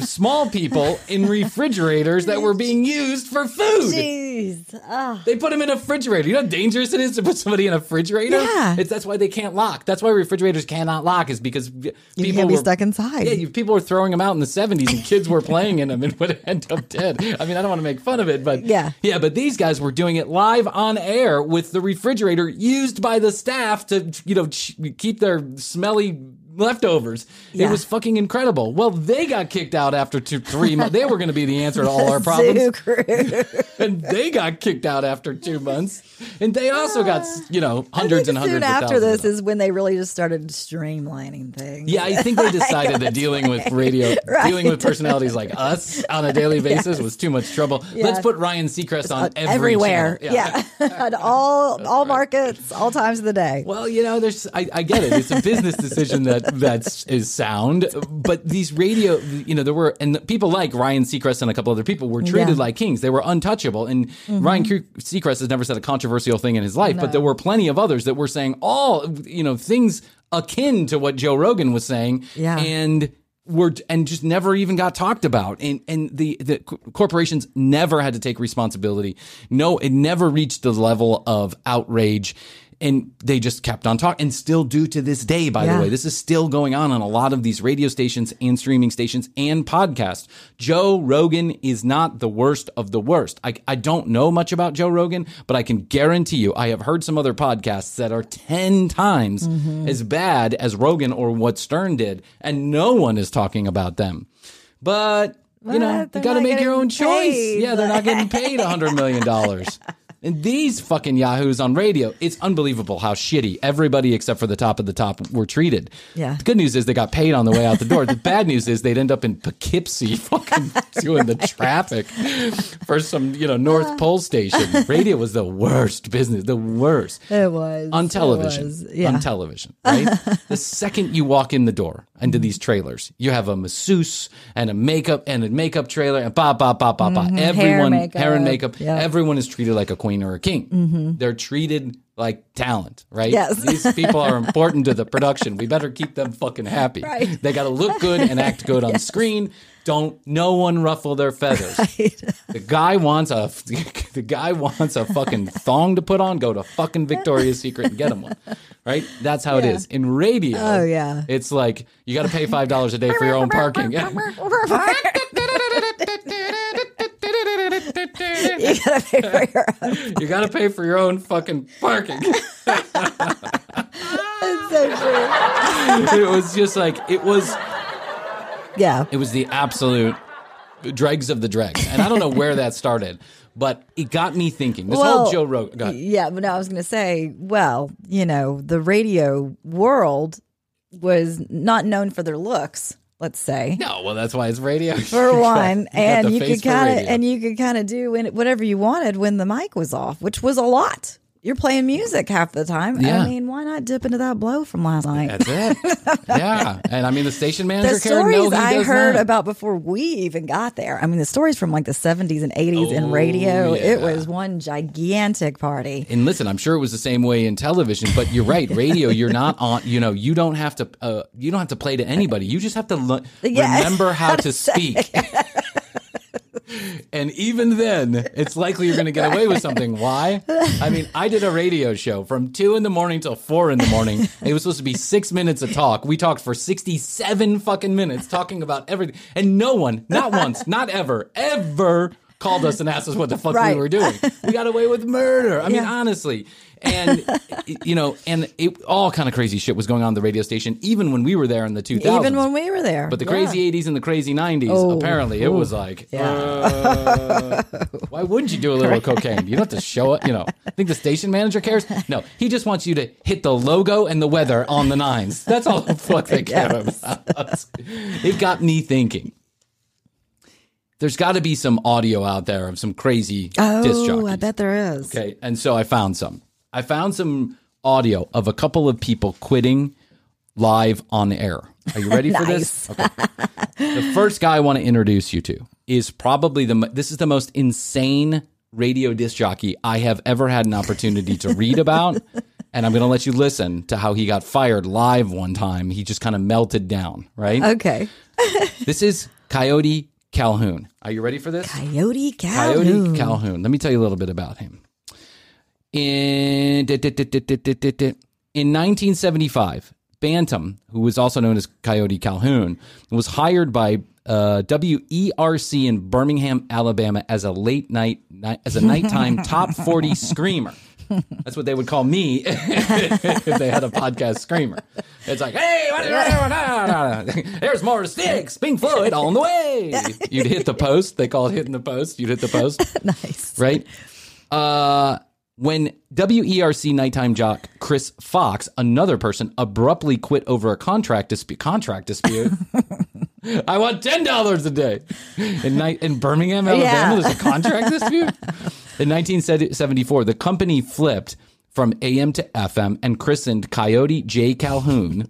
small people in refrigerators that were being used for food. Jeez. Ah. They put them in a refrigerator. You know how dangerous it is to put somebody in a refrigerator? Yeah. It's that's why they can't lock. That's why refrigerators cannot lock is because people can't be were, stuck inside. Yeah, you, people were throwing them out in the 70s and kids were playing in them and would end up dead. I mean, I don't want to make fun of it, but Yeah. Yeah, but these guys were doing it live on air with the refrigerator used by the staff to, you know, ch- keep their smelly leftovers. It was fucking incredible. Well, they got kicked out after two, three months. They were going to be the answer to all our problems and they got kicked out after two months, and they also got you know hundreds and hundreds soon after this is when they really just started streamlining things. Yeah, I think they decided that dealing with radio, dealing with personalities like us on a daily basis was too much trouble. Let's put Ryan Seacrest on every everywhere. channel. Yeah, on all all markets, all times of the day. Well, you know, there's I, I get it. It's a business decision that that's is sound, but these radio, you know, there were and people like Ryan Seacrest and a couple other people were treated Yeah. Mm-hmm. like kings. They were untouchable, and Ryan Seacrest has never said a controversial thing in his life, but there were plenty of others that were saying all you know things akin to what Joe Rogan was saying, Yeah. and were and just never even got talked about and and the the corporations never had to take responsibility no it never reached the level of outrage and they just kept on talking and still do to this day by Yeah. the way this is still going on on a lot of these radio stations and streaming stations and podcasts joe rogan is not the worst of the worst i, I don't know much about joe rogan but i can guarantee you i have heard some other podcasts that are 10 times as bad as rogan or what stern did and no one is talking about them but you know, you got to make your own choice. Yeah, they're not getting paid a hundred million dollars. And these fucking yahoos on radio, it's unbelievable how shitty everybody except for the top of the top were treated. Yeah. The good news is they got paid on the way out the door. the bad news is they'd end up in Poughkeepsie fucking doing the traffic for some, you know, North uh. Pole station. Radio was the worst business, the worst It was on television. was. Yeah. On television, right? the second you walk in the door into these mm-hmm. trailers, you have a masseuse and a makeup and a makeup trailer and ba ba ba ba ba. Everyone, makeup. hair and makeup. Yeah. Everyone is treated like a queen or a king. Mm-hmm. They're treated like talent, right? Yes. These people are important to the production. We better keep them fucking happy. Right. They got to look good and act good on screen. Don't no one ruffle their feathers. The guy wants a the guy wants a fucking thong to put on. Go to fucking Victoria's Secret and get him one. Right? That's how it Yeah. is. In radio, Oh, yeah. it's like you got to pay five dollars a day for your own parking. you gotta pay for your own. you got to pay for your own fucking parking. It's so true. it was just like it was. Yeah. It was the absolute dregs of the dregs, and I don't know where that started, but it got me thinking. This whole Joe Rogan. Yeah, but I was going to say, well, you know, the radio world was not known for their looks. Let's say No, well, that's why it's radio. for one, You and you could kind of and you could kind of do whatever you wanted when the mic was off, which was a lot. You're playing music half the time. Yeah. I mean, why not dip into that blow from last night? That's it. yeah, and I mean the station manager. the Karen, no, stories he I heard not. about before we even got there. I mean, the stories from like the 70s and 80s in Oh, radio. It was one gigantic party. And listen, I'm sure it was the same way in television, but you're right. Radio, you're not on. You know, you don't have to. Uh, you don't have to play to anybody. You just have to Yeah. remember how to speak. And even then, it's likely you're going to get away with something. Why? I mean, I did a radio show from two in the morning till four in the morning. It was supposed to be six minutes of talk. We talked for 67 fucking minutes talking about everything. And no one, not once, not ever, ever called us and asked us what the fuck Right. we were doing. We got away with murder. I mean, Yeah. honestly. And, you know, and it, all kind of crazy shit was going on at the radio station, even when we were there in the 2000s. Even when we were there. But the Yeah. crazy 80s and the crazy 90s, Oh, apparently, it was like, Yeah. uh, why wouldn't you do a little cocaine? You don't have to show it, you know. I think the station manager cares? No, he just wants you to hit the logo and the weather on the nines. That's all the fuck they care about. It got me thinking. There's got to be some audio out there of some crazy disc Oh, jockeys. I bet there is. Okay, and so I found some. I found some audio of a couple of people quitting live on air. Are you ready for this? Okay. The first guy I want to introduce you to is probably the this is the most insane radio disc jockey I have ever had an opportunity to read about. And I'm going to let you listen to how he got fired live one time. He just kind of melted down, right? Okay. This is Coyote Calhoun. Are you ready for this? Coyote Calhoun. Coyote Calhoun. Calhoun. Let me tell you a little bit about him. In, in 1975, Bantam, who was also known as Coyote Calhoun, was hired by uh, WERC in Birmingham, Alabama, as a late night, ni- as a nighttime top 40 screamer. That's what they would call me if they had a podcast screamer. It's like, hey, there's more sticks. Pink Floyd on the way. You'd hit the post. They call it hitting the post. You'd hit the post Nice. right? Uh, when WERC nighttime jock Chris Fox, another person, abruptly quit over a contract dispute. Contract dispute. I want ten dollars a day in night in Birmingham, Alabama. Yeah. There's a contract dispute. In 1974, the company flipped from AM to FM and christened Coyote J Calhoun.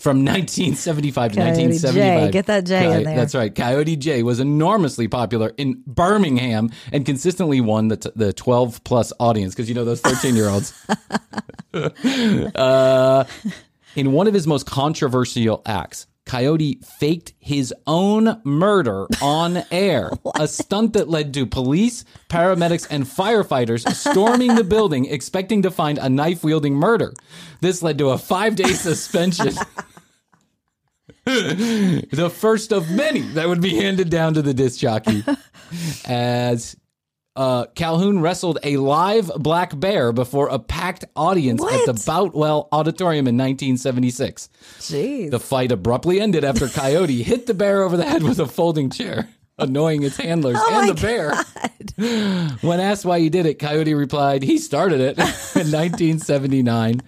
From 1975 to Coyote 1975. J. Get that J in there. That's right. Coyote J was enormously popular in Birmingham and consistently won the, t- the 12 plus audience because you know those 13 year olds. uh, in one of his most controversial acts, Coyote faked his own murder on air, a stunt that led to police, paramedics, and firefighters storming the building expecting to find a knife wielding murder. This led to a five day suspension. the first of many that would be handed down to the disc jockey as uh, Calhoun wrestled a live black bear before a packed audience at the Boutwell Auditorium in 1976. Jeez. The fight abruptly ended after Coyote hit the bear over the head with a folding chair, annoying its handlers Oh and the bear. When asked why he did it, Coyote replied, "He started it in 1979."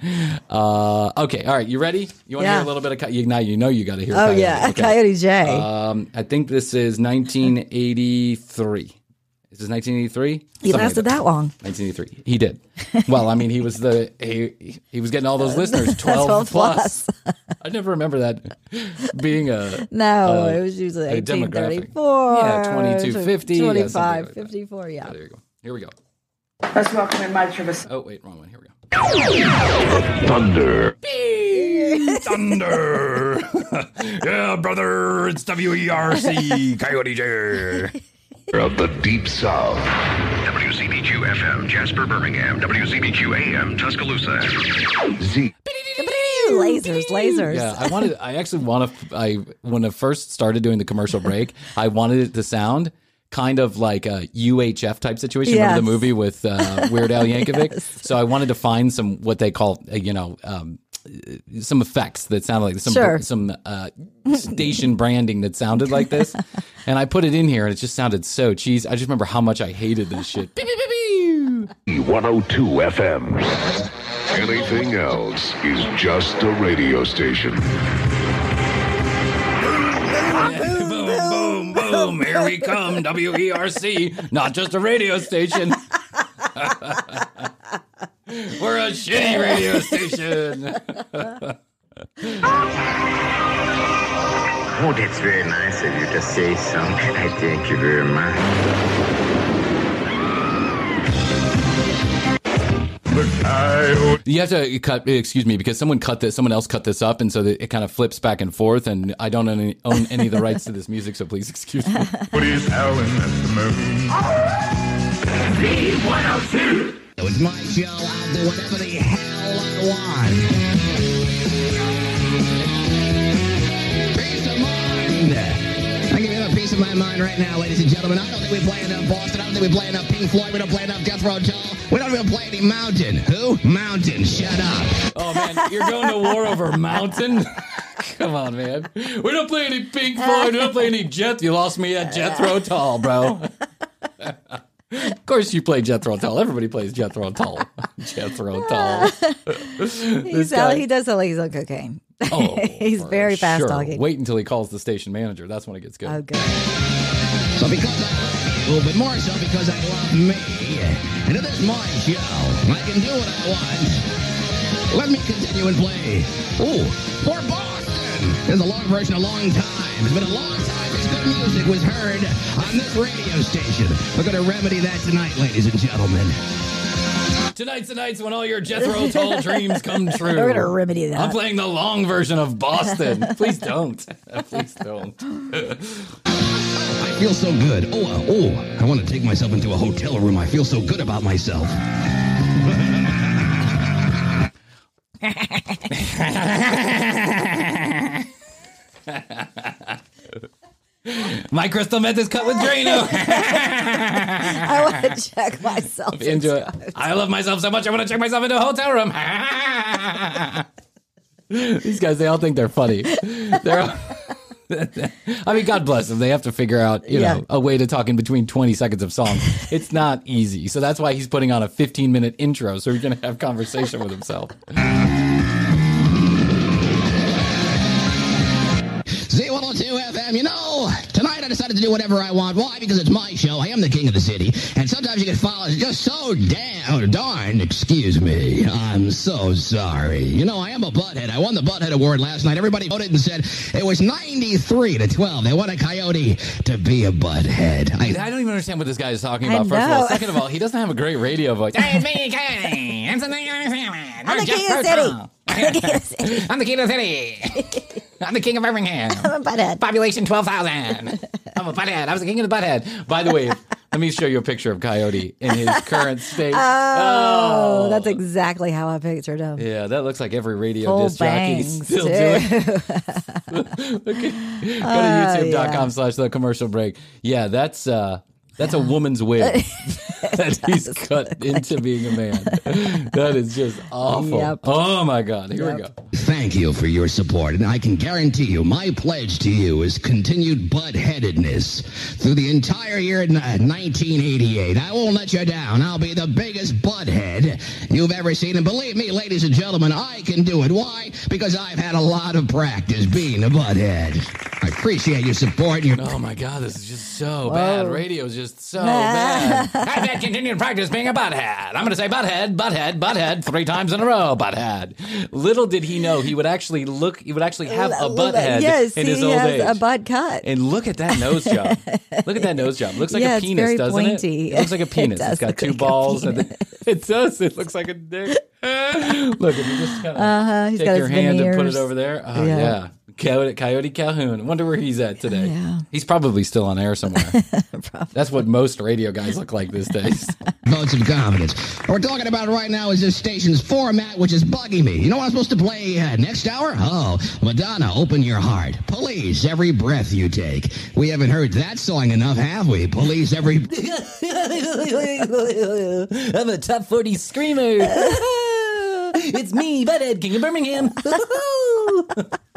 Uh, okay, all right, you ready? You want to hear a little bit of Co- you, now? You know you got to hear. oh, Coyote. yeah. Okay. Coyote J. Um, I think this is 1983. Is this 1983? he lasted that long. 1983. He did. Well, I mean, he was the he, he was getting all those listeners 12, 12 plus. I never remember that being a No, uh, it was usually a 1834. Yeah, 2250, yeah, something 25, like that. 54, yeah. There you go. Here we go. Let's welcome in Mike Travis. Oh wait, wrong one. Here we go. Thunder. Thunder. yeah, brother, it's WERC Coyote J. Of the Deep South. WCBQ FM, Jasper, Birmingham. WCBQ AM, Tuscaloosa. Z. Lasers, lasers. Yeah, I wanted. I actually want to. I when I first started doing the commercial break, I wanted it to sound kind of like a UHF type situation. Remember the movie with uh, Weird Al Yankovic? So I wanted to find some what they call, uh, you know. Um, some effects that sounded like some Sure. some uh, station branding that sounded like this, and I put it in here, and it just sounded so cheesy. I just remember how much I hated this shit. Beep, beep, beep, beep. 102 FM. Anything else is just a radio station. boom, boom, boom. Here we come, WERC. Not just a radio station. We're a shitty radio station. Oh, that's very nice of you to say so. I thank you very much. the coyote. You have to cut. Excuse me, because someone cut this. Someone else cut this up, and so it kind of flips back and forth. And I don't own any, own any of the rights to this music, so please excuse me. What is he's howling at the moon. B102. It's my show. I'll do whatever the hell I want. Peace of mind. I give you a piece of my mind right now, ladies and gentlemen. I don't think we play enough Boston. I don't think we play enough Pink Floyd. We don't play enough Jethro Tull. We don't even play any Mountain. Who? Mountain. Shut up. Oh man, you're going to war over Mountain? Come on, man. We don't play any Pink Floyd. We don't play any Jet. You lost me at Jethro Tull, bro. of course, you play Jethro Tull. Everybody plays Jethro Tull. Jethro Tull. He's, he does sound like he's on cocaine. Oh, he's very fast sure. talking. Wait until he calls the station manager. That's when it gets good. Oh, good. So because I love you, but more so because I love me, and it is my show, I can do what I want. Let me continue and play. Oh, for Boston! There's a long version, a long time. It's been a long time since good music was heard on this radio station. We're going to remedy that tonight, ladies and gentlemen. Tonight's the nights when all your Jethro Tull dreams come true. We're gonna remedy that. I'm playing the long version of Boston. Please don't. Please don't. I feel so good. Oh, uh, oh, I want to take myself into a hotel room. I feel so good about myself. My crystal meth is cut with Drano. I want to check myself. Enjoy. I love myself so much. I want to check myself into a hotel room. These guys, they all think they're funny. They're. all- I mean, God bless them. They have to figure out, you know, Yeah. a way to talk in between 20 seconds of songs. It's not easy. So that's why he's putting on a 15 minute intro so he can have conversation with himself. Z102 FM, you know, tonight I decided to do whatever I want. Why? Because it's my show. I am the king of the city. And sometimes you get followers just so damn oh, darn, excuse me. I'm so sorry. You know, I am a butthead. I won the Butthead Award last night. Everybody voted and said it was 93 to 12. They want a coyote to be a butthead. I, I don't even understand what this guy is talking I about, first of all. know. Second of all, he doesn't have a great radio voice. I'm the king of the city. I'm the king of the city. I'm the king of the city. I'm the king of Birmingham. I'm a butthead. Population 12,000. I'm a butthead. I was the king of the butthead. By the way, let me show you a picture of Coyote in his current state. Oh, that's exactly how I pictured him. Yeah, that looks like every radio Full disc jockey still too. doing. Look at- Go to Oh, youtube.com slash the commercial break. Yeah, that's uh that's a woman's wig that he's cut into being a man. That is just awful. Yep. Oh my god. Here we go. Thank you for your support, and I can guarantee you my pledge to you is continued butt-headedness through the entire year of 1988. Uh, I won't let you down. I'll be the biggest butt head you've ever seen, and believe me, ladies and gentlemen, I can do it. Why? Because I've had a lot of practice being a butt head. I appreciate your support and your Oh my god, this is just so bad. Radio is just so bad. I've had continued practice being a butthead. I'm going to say butthead, butthead, butthead three times in a row. Butthead. Little did he know he would actually look. He would actually have a butthead Yes, in he his old has age. a butt cut. and look at that nose job. look at that nose job. Looks like Yeah, a penis, doesn't pointy. it? It looks like a It penis. does it's got two like balls. And it does. It looks like a dick. look, if you just kind of Uh-huh, he's take got your his hand and put it over there. Oh, Yeah. yeah. Coyote, Coyote Calhoun. Wonder where he's at today. Yeah. He's probably still on air somewhere. That's what most radio guys look like these days. votes of confidence. What we're talking about right now is this station's format, which is bugging me. You know what I'm supposed to play uh, next hour? Oh, Madonna, open your heart. Police, every breath you take. We haven't heard that song enough, have we? Police, every. I'm a top 40 screamer. It's me, Butthead, King of Birmingham.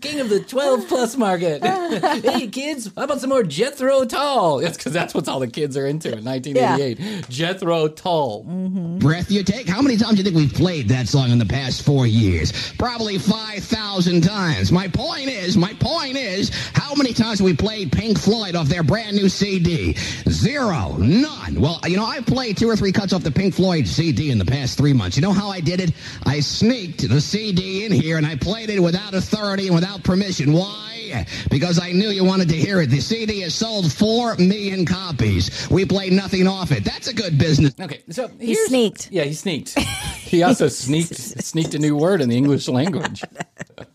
King of the 12 plus market. hey, kids, how about some more Jethro Tull? That's because that's what all the kids are into in 1988. Jethro Tull. Mm-hmm. breath you take? How many times do you think we've played that song in the past four years? Probably 5,000 times. My point is, my point is, how many times have we played Pink Floyd off their brand new CD? Zero. None. Well, you know, I've played two or three cuts off the Pink Floyd CD in the past three months. You know how I did it? I sneaked the CD in here and I played it without authority authority and without permission. Why? Because I knew you wanted to hear it. The CD has sold four million copies. We play nothing off it. That's a good business. Okay, so He sneaked. Yeah, he sneaked. he also sneaked sneaked a new word in the English language.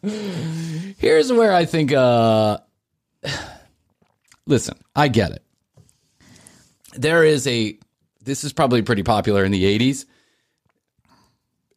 Here's where I think. uh Listen, I get it. There is a. This is probably pretty popular in the '80s,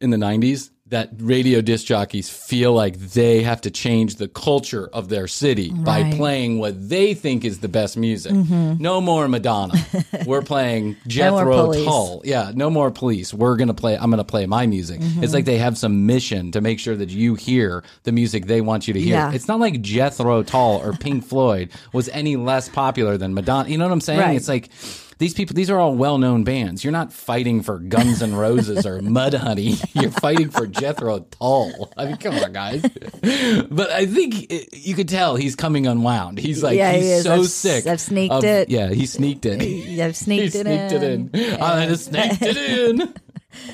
in the '90s. That radio disc jockeys feel like they have to change the culture of their city by playing what they think is the best music. Mhm. No more Madonna. We're playing Jethro police. Tull. Yeah, no more police. We're gonna play. I'm gonna play my music. Mhm. It's like they have some mission to make sure that you hear the music they want you to hear. Yeah. It's not like Jethro Tull or Pink Floyd was any less popular than Madonna. You know what I'm saying? Right. It's like these people. These are all well-known bands. You're not fighting for Guns N' Roses or Mudhoney. You're fighting for Jethro Tull. I mean, come on, guys. But I think it, you could tell he's coming unwound. He's like Yeah, he he's is. so I've- sick. I've sneaked of- it. Yeah, he sneaked it. I've sneaked he it sneaked in. it in. I just sneaked it in.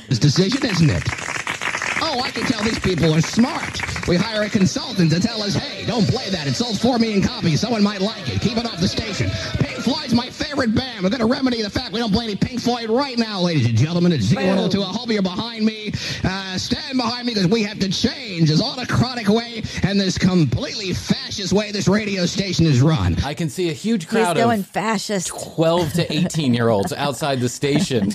This decision, isn't it? Oh, I can tell these people are smart. We hire a consultant to tell us, hey, don't play that. It sold 4 million copies. Someone might like it. Keep it off the station. Pink Floyd's my favorite band. We're going to remedy the fact we don't play any Pink Floyd right now, ladies and gentlemen. It's Z102. I hope you're behind me. Uh, stand behind me because we have to change this autocratic way and this completely fascist way this radio station is run. I can see a huge He's crowd going of fascist. 12 to 18 year olds outside the station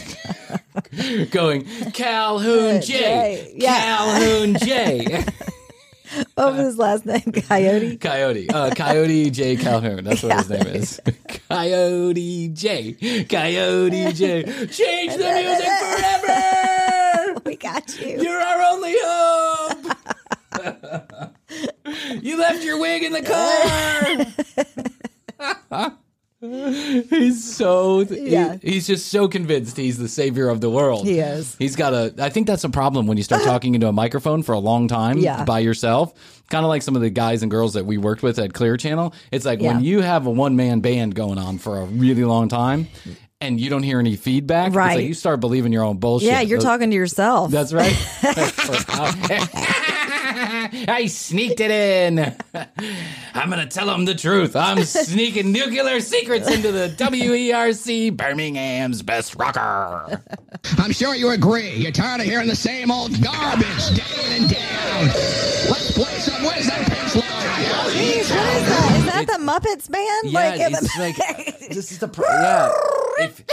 going, Calhoun J. J, yeah. Calhoun J. What was his last name? Coyote. Coyote. Uh, Coyote J. Calhoun. That's what his name is. Coyote J. Coyote J. Change the music forever. We got you. You're our only hope. you left your wig in the car. he's so he- Yeah. he's just so convinced he's the savior of the world. He is. He's got a I think that's a problem when you start talking into a microphone for a long time Yeah. by yourself. Kind of like some of the guys and girls that we worked with at Clear Channel. It's like when you have a one man band going on for a really long time and you don't hear any feedback, Right. like you start believing your own bullshit. Yeah, you're Those- talking to yourself. that's right. Oh, I sneaked it in. I'm going to tell them the truth. I'm sneaking nuclear secrets into the WERC, Birmingham's best rocker. I'm sure you agree. You're tired of hearing the same old garbage day in and day out. Let's play some wisdom, Pink Floyd. Jeez, what is that? Is that the Muppets band? Yeah, in the- it's like this is the pro- yeah. If,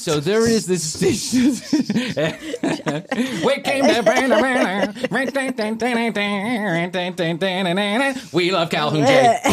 so there is this station. we came to we love Calhoun J.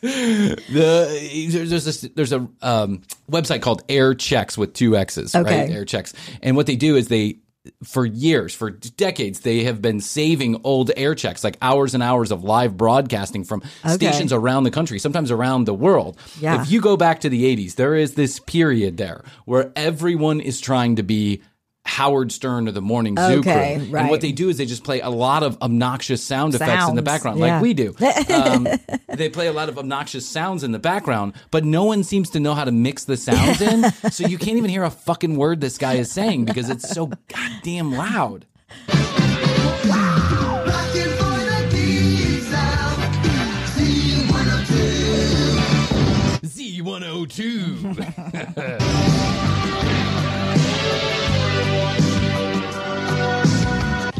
the there's there's, this, there's a um, website called Air Checks with two X's, right? Okay. Air Checks, and what they do is they for years, for decades, they have been saving old air checks, like hours and hours of live broadcasting from Okay. stations around the country, sometimes around the world. Yeah. If you go back to the 80s, there is this period there where everyone is trying to be Howard Stern or the Morning Zoo Okay, crew. And what they do is they just play a lot of obnoxious sound effects in the background, yeah. like we do. Um, they play a lot of obnoxious sounds in the background, but no one seems to know how to mix the sounds in. so you can't even hear a fucking word this guy is saying because it's so goddamn loud. Z102.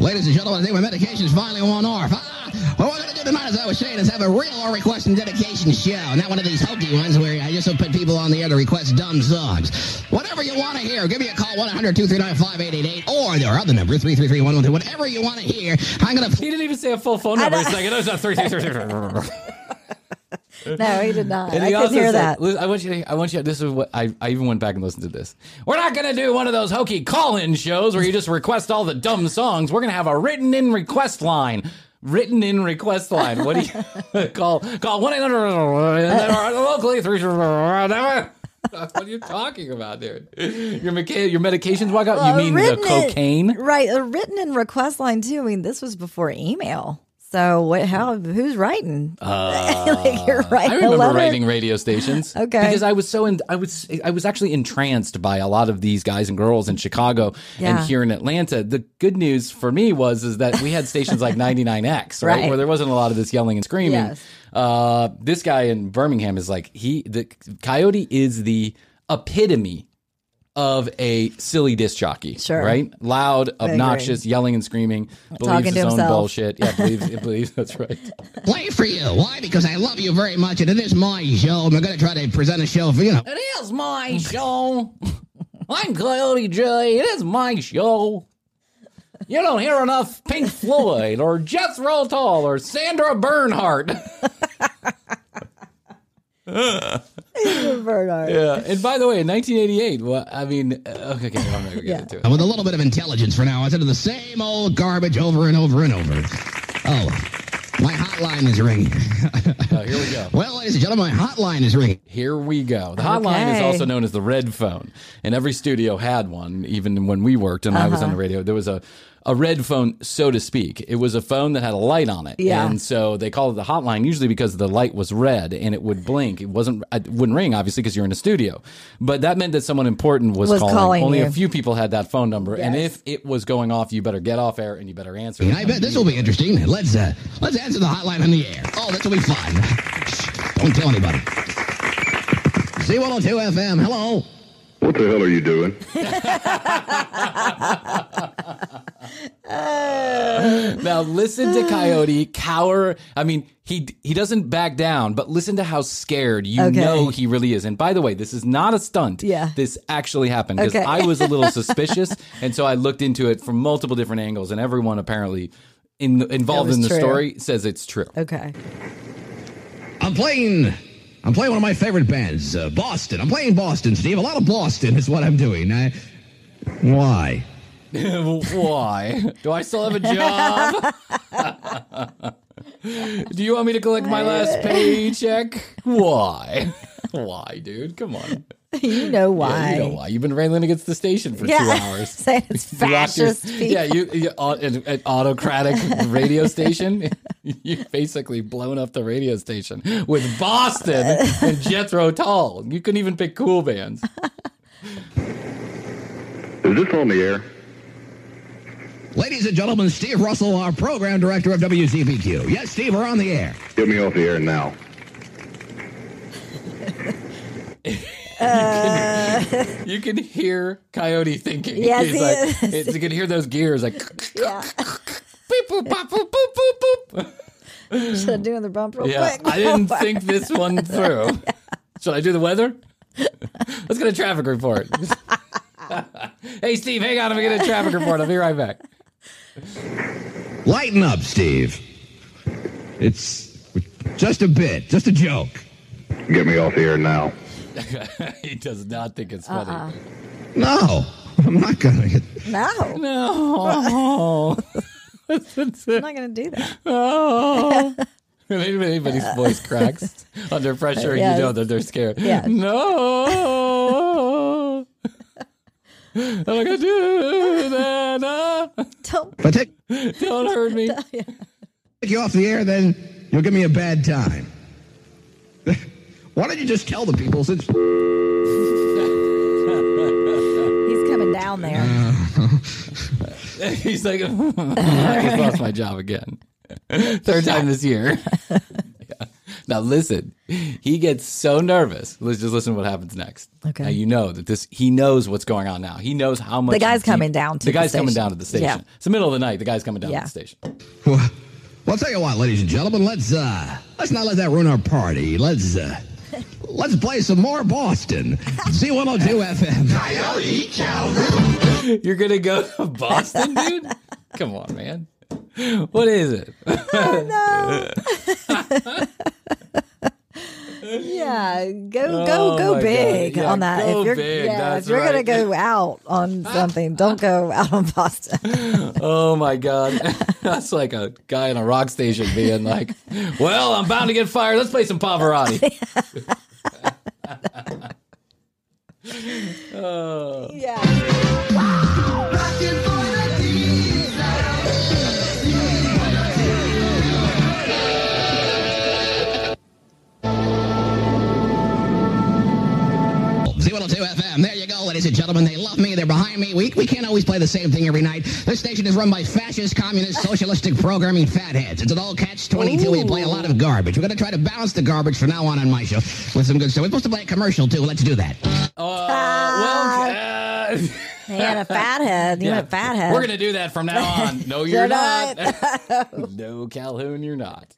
Ladies and gentlemen, I think my medication's finally worn off. Ah, what we're going to do tonight, as I was saying, is have a real or request and dedication show. Not one of these hokey ones where I just put people on the air to request dumb songs. Whatever you want to hear, give me a call, 1-800-239-5888, or there are other number, 333-112. Whatever you want to hear, I'm going to... He didn't even say a full phone number. He's like, it was three, three. no, he did not. And I he couldn't also hear said, that. I want you to, I want you to, this is what I, I even went back and listened to this. We're not going to do one of those hokey call in shows where you just request all the dumb songs. We're going to have a written in request line. Written in request line. What do you call? Call 1 800 uh, locally. three- uh, What are you talking about, dude? Your, mecha- your medications walk out? Well, you mean the written in- cocaine? right? A written in request line too. I mean, this was before email, So what? How? Who's writing? Uh, like you're writing I remember writing radio stations. Okay. Because I was so in, I was I was actually entranced by a lot of these guys and girls in Chicago Yeah. and here in Atlanta. The good news for me was is that we had stations like 99X, right, Right. where there wasn't a lot of this yelling and screaming. Yes. Uh, this guy in Birmingham is like he the Coyote is the epitome of a silly disc jockey, Sure. right? Loud, obnoxious, yelling and screaming, believes Talking his to own himself. bullshit. Yeah, believes, believes that's right. Play for you. Why? Because I love you very much, and it is my show. I'm going to try to present a show for you know. It is my show. I'm Coyote J. It is my show. You don't hear enough Pink Floyd or Jethro Tull or Sandra Bernhard. Bernard. yeah. And by the way, in 1988, well, I mean, uh, okay, I'm not going to get Yeah. into it. And with a little bit of intelligence for now, instead of the same old garbage over and over and over. Oh, my hotline is ringing. Oh, here we go. well, ladies and gentlemen, my hotline is ringing. Here we go. The hotline is also known as the red phone, and every studio had one. Even when we worked and I was on Uh-huh. the radio, there was a a red phone, so to speak. It was a phone that had a light on it, Yeah. and so they called it the hotline usually because the light was red and it would blink. It wasn't, it wouldn't ring obviously because you're in a studio, but that meant that someone important was, Was calling. calling Only you. a few people had that phone number, and if it was going off, you better get off air and you better answer. it. I bet this will be interesting. Let's uh, let's answer the hotline on the air. Oh, this will be fun. Shh, don't tell anybody. C102 FM. Hello. What the hell are you doing? Now listen to Coyote cower. I mean, he he doesn't back down, but listen to how scared you Okay. know he really is. And by the way, this is not a stunt. Yeah. this actually happened because Okay. I was a little suspicious, and so I looked into it from multiple different angles, and everyone apparently in, involved in the true. story says it's true. Okay. I'm playing. I'm playing one of my favorite bands, uh, Boston. I'm playing Boston, Steve. A lot of Boston is what I'm doing. I, why? Why do I still have a job? do you want me to collect my last paycheck? Why? Why, dude? Come on. You know why? Yeah, you know why. You've been railing against the station for two hours. Saying it's You locked your- fascist yeah, you, you au- an, an autocratic radio station. You basically blown up the radio station with Boston and Jethro Tull. You couldn't even pick cool bands. Is this on the air? Ladies and gentlemen, Steve Russell, our program director of WCPQ. Yes, Steve, we're on the air. Get me off the air now. You can hear Coyote thinking. Yes, He's he like, is. you can hear those gears like. Yeah. beep, boop, bop, boop, boop, boop, boop. Should I do the bump real Yeah, quick? I didn't think this one through. Should I do the weather? Let's get a traffic report. hey, Steve, hang on. Let me get a traffic report. I'll be right back. Lighten up, Steve. It's just a bit, just a joke. Get me off the air now. he does not think it's funny. Uh-uh. No, I'm not gonna get. No, No. I'm not going to do that. oh. When anybody's voice cracks under pressure, Yes. you know that they're scared. Yes. No. I'm not gonna do that. No. Don't. But take, Don't hurt me. take you off the air, then you'll give me a bad time. Why don't you just tell the people since He's coming down there. He's like, I just lost my job again. Third time this year. Yeah. Now listen, he gets so nervous. Let's just listen to what happens next. Okay. Now you know that this. He knows what's going on now. He knows how much The guy's deep- coming down to the the guy's coming station. down to the station. Yeah. It's the middle of the night. The guy's coming down Yeah. to the station. Well, I'll tell you what, ladies and gentlemen, let's uh let's not let that ruin our party. Let's uh let's play some more Boston. C102 FM. You're gonna go to Boston, dude? Come on, man. What is it? Yeah, go Oh go go oh my big Yeah, on that. go if you're big, yeah, that's if you're gonna go out on something, don't go out on Boston. Oh my god, that's like a guy in a rock station being like, "Well, I'm bound to get fired. Let's play some Pavarotti." oh. yeah. Ladies and gentlemen. They love me. They're behind me. We, we can't always play the same thing every night. This station is run by fascist, communist, socialistic programming fatheads. It's an all catch-22. We play a lot of garbage. We're going to try to balance the garbage from now on on my show with some good stuff. We're supposed to play a commercial, too. Let's do that. Uh, well, uh, He had a fathead. You yeah. had a fathead. We're gonna do that from now on. No, you're You're not. not. no, Calhoun, you're not.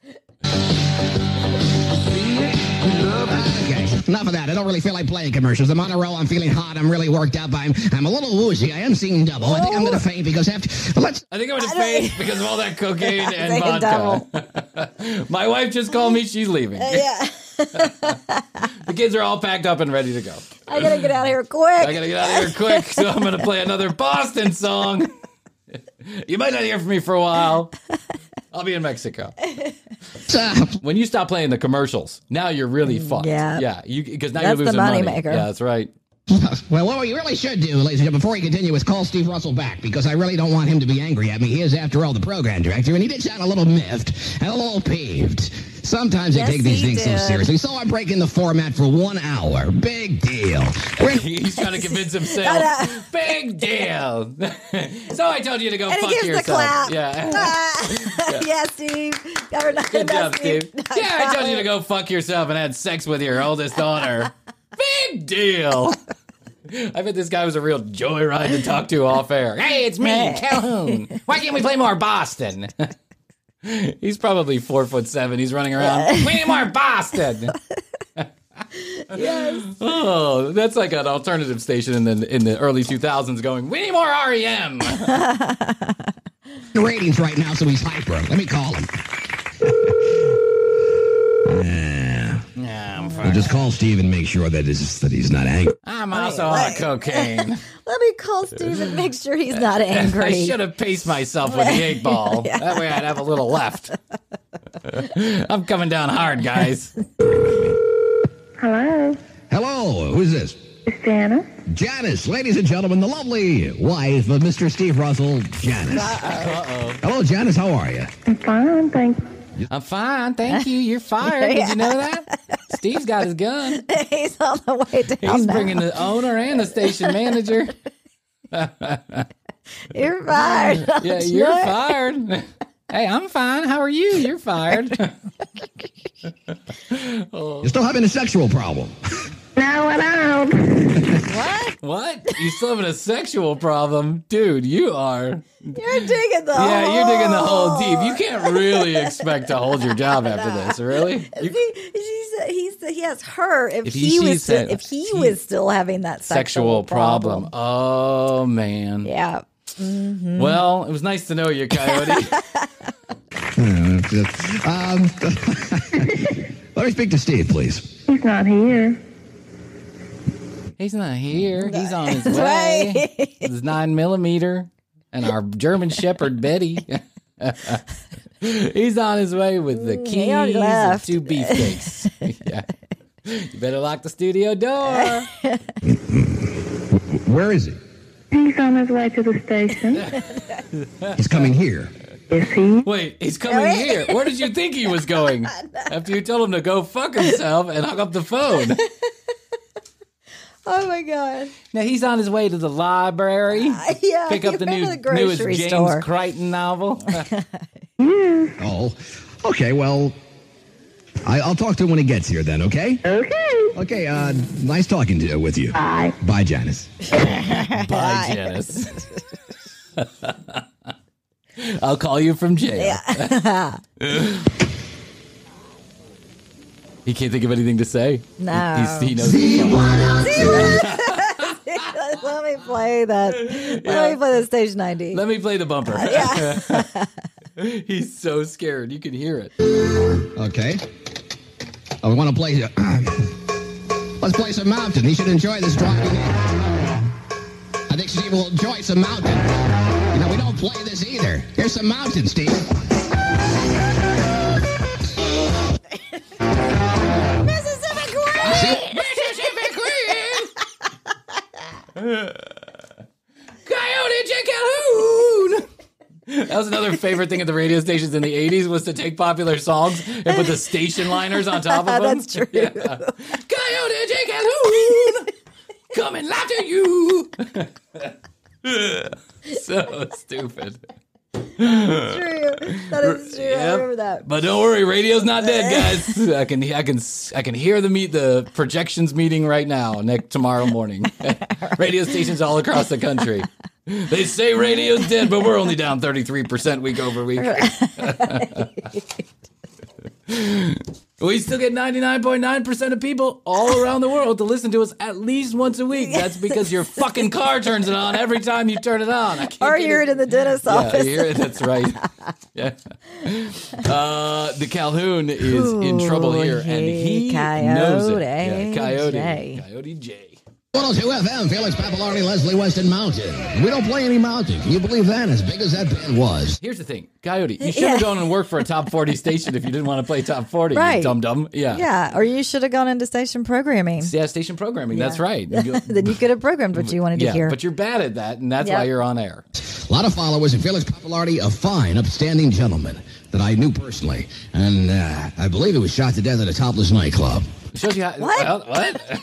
Okay, enough of that. I don't really feel like playing commercials. I'm on a roll. I'm feeling hot. I'm really worked up. I'm I'm a little woozy. I am seeing double. I think I'm going to oh. faint because after let's. I think I'm gonna faint because of all that cocaine and vodka. My wife just called me. She's leaving. Uh, yeah. The kids are all packed up and ready to go. I gotta get out of here quick. I gotta get out of here quick, so I'm gonna play another Boston song. You might not hear from me for a while. I'll be in Mexico. Uh, When you stop playing the commercials, now you're really fucked. Yeah. yeah. You because now That's you're the losing money. moneymaker. Yeah, that's right. well, what we really should do, ladies and gentlemen, before we continue, is call Steve Russell back because I really don't want him to be angry at me. He is, after all, the program director, and he did sound a little miffed and a little peeved. Sometimes they take these he things so seriously. So I'm breaking the format for one hour. Big deal. He's trying to convince himself. Big deal. so I told you to go And he fuck gives the yourself. clap. Yeah. Ah, yeah, Steve. Never. Good no, job, Steve. Not Yeah, I told you to go fuck yourself and had sex with your oldest daughter. Big deal. I bet this guy was a real joyride to talk to off air. Hey, it's me, Calhoun. Why can't we play more Boston? He's probably four foot seven. He's running around. We need more Boston. Yes. Oh, that's like an alternative station in the in the early 2000s going, we need more REM. ratings right now, so he's hyper. Let me call him. Yeah. Yeah, I'm We'll fine. just call Steve and make sure that, is, that he's not angry. I'm also on cocaine. Let me call Steve and make sure he's not angry. I should have paced myself with the eight ball. That way I'd have a little left. I'm coming down hard, guys. Hello, Hello, who's this? it's Janice. Janice, ladies and gentlemen, the lovely wife of Mr. Steve Russell, Janice. Uh-oh. Hello, Janice, how are you? I'm fine, thank you. I'm fine, thank you. You're fired. Did you know that? Steve's got his gun. he's on the way down. He's now. bringing the owner and the station manager. You're fired. Yeah, you're fired. Hey, I'm fine. How are you? You're fired. Oh. You're still having a sexual problem. No, I don't. What? what? You still having a sexual problem? Dude, you are. You're digging the Yeah, you're digging the hole hole. deep. You can't really expect to hold your job after this, really? You- See, she said, he said he has her. If, If he, he- was, still, said- if he, he- was still having that sexual sexual, problem. Oh man. Yeah. Mm-hmm. Well, it was nice to know you, Coyote. um, let me speak to Steve, please. He's not here. He's not here. He's on his way. Right. His nine millimeter and our German Shepherd Betty. He's on his way with the Mm, keys and left. two beefcakes. yeah. You better lock the studio door. Where is he? He's on his way to the station. He's coming here. Is he? Wait, he's coming here. Where did you think he was going? After you told him to go fuck himself and hung up the phone. Oh my god. Now he's on his way to the library. Yeah. Pick up the maybe new the newest James store. Crichton novel. Oh, okay. Well, I, I'll talk to him when he gets here. Then, okay? Okay. Okay. Uh, nice talking to with you. Bye. Bye, Janice. Bye, Janice. I'll call you from jail. He can't think of anything to say. No. He's, he knows. the. Let me play that. Let me play the stage 90. Let me play the bumper. Uh, yeah. He's so scared. You can hear it. Okay. I want to play. let's play some mountain. He should enjoy this driving. I think Steve will enjoy some mountain. You know, we don't play this either. Here's some mountain, Steve. Mississippi Queen. Mississippi Coyote J. Calhoun. That was another favorite thing at the radio stations in the 80s was to take popular songs and put the station liners on top of them. That's true. Yeah. Coyote J. Calhoun. coming after you. so stupid. True. That is true. I remember that. But don't worry, radio's not dead, guys. I can I can I can hear the meet the projections meeting right now next tomorrow morning. Radio stations all across the country. They say radio's dead, but we're only down 33% week over week. we still get 99.9% of people all around the world to listen to us at least once a week. That's because your fucking car turns it on every time you turn it on. I can't Or you're it- in the dentist's yeah, office. here, that's right. Yeah. Uh, the Calhoun is in trouble Ooh, here, and he hey, knows it. Coyote Yeah, Coyote. J. Coyote J. 102 FM, Felix Pappalardi, Leslie Weston Mountain. We don't play any Mountain. Can you believe that? As big as that band was. Here's the thing, Coyote. You should have Yeah. gone and worked for a top 40 station if you didn't want to play top 40. You Right. dum dum. Yeah. Yeah, or you should have gone into station programming. Yeah, station programming. That's right. Then you could have programmed what you wanted to yeah, hear. but you're bad at that, and that's Yep. why you're on air. A lot of followers, and Felix Pappalardi, a fine, upstanding gentleman that I knew personally. And uh, I believe he was shot to death at a topless nightclub. Shows you how, What? well,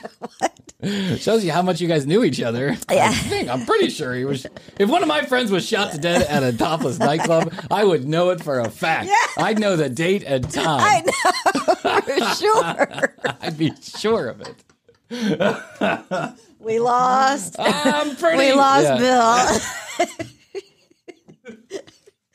what? Shows you how much you guys knew each other. Yeah. I think I'm pretty sure he was. If one of my friends was shot to death at a topless nightclub, I would know it for a fact. Yeah. I'd know the date and time. I know for sure. I'd be sure of it. We lost. I'm pretty. We lost Yeah. Bill.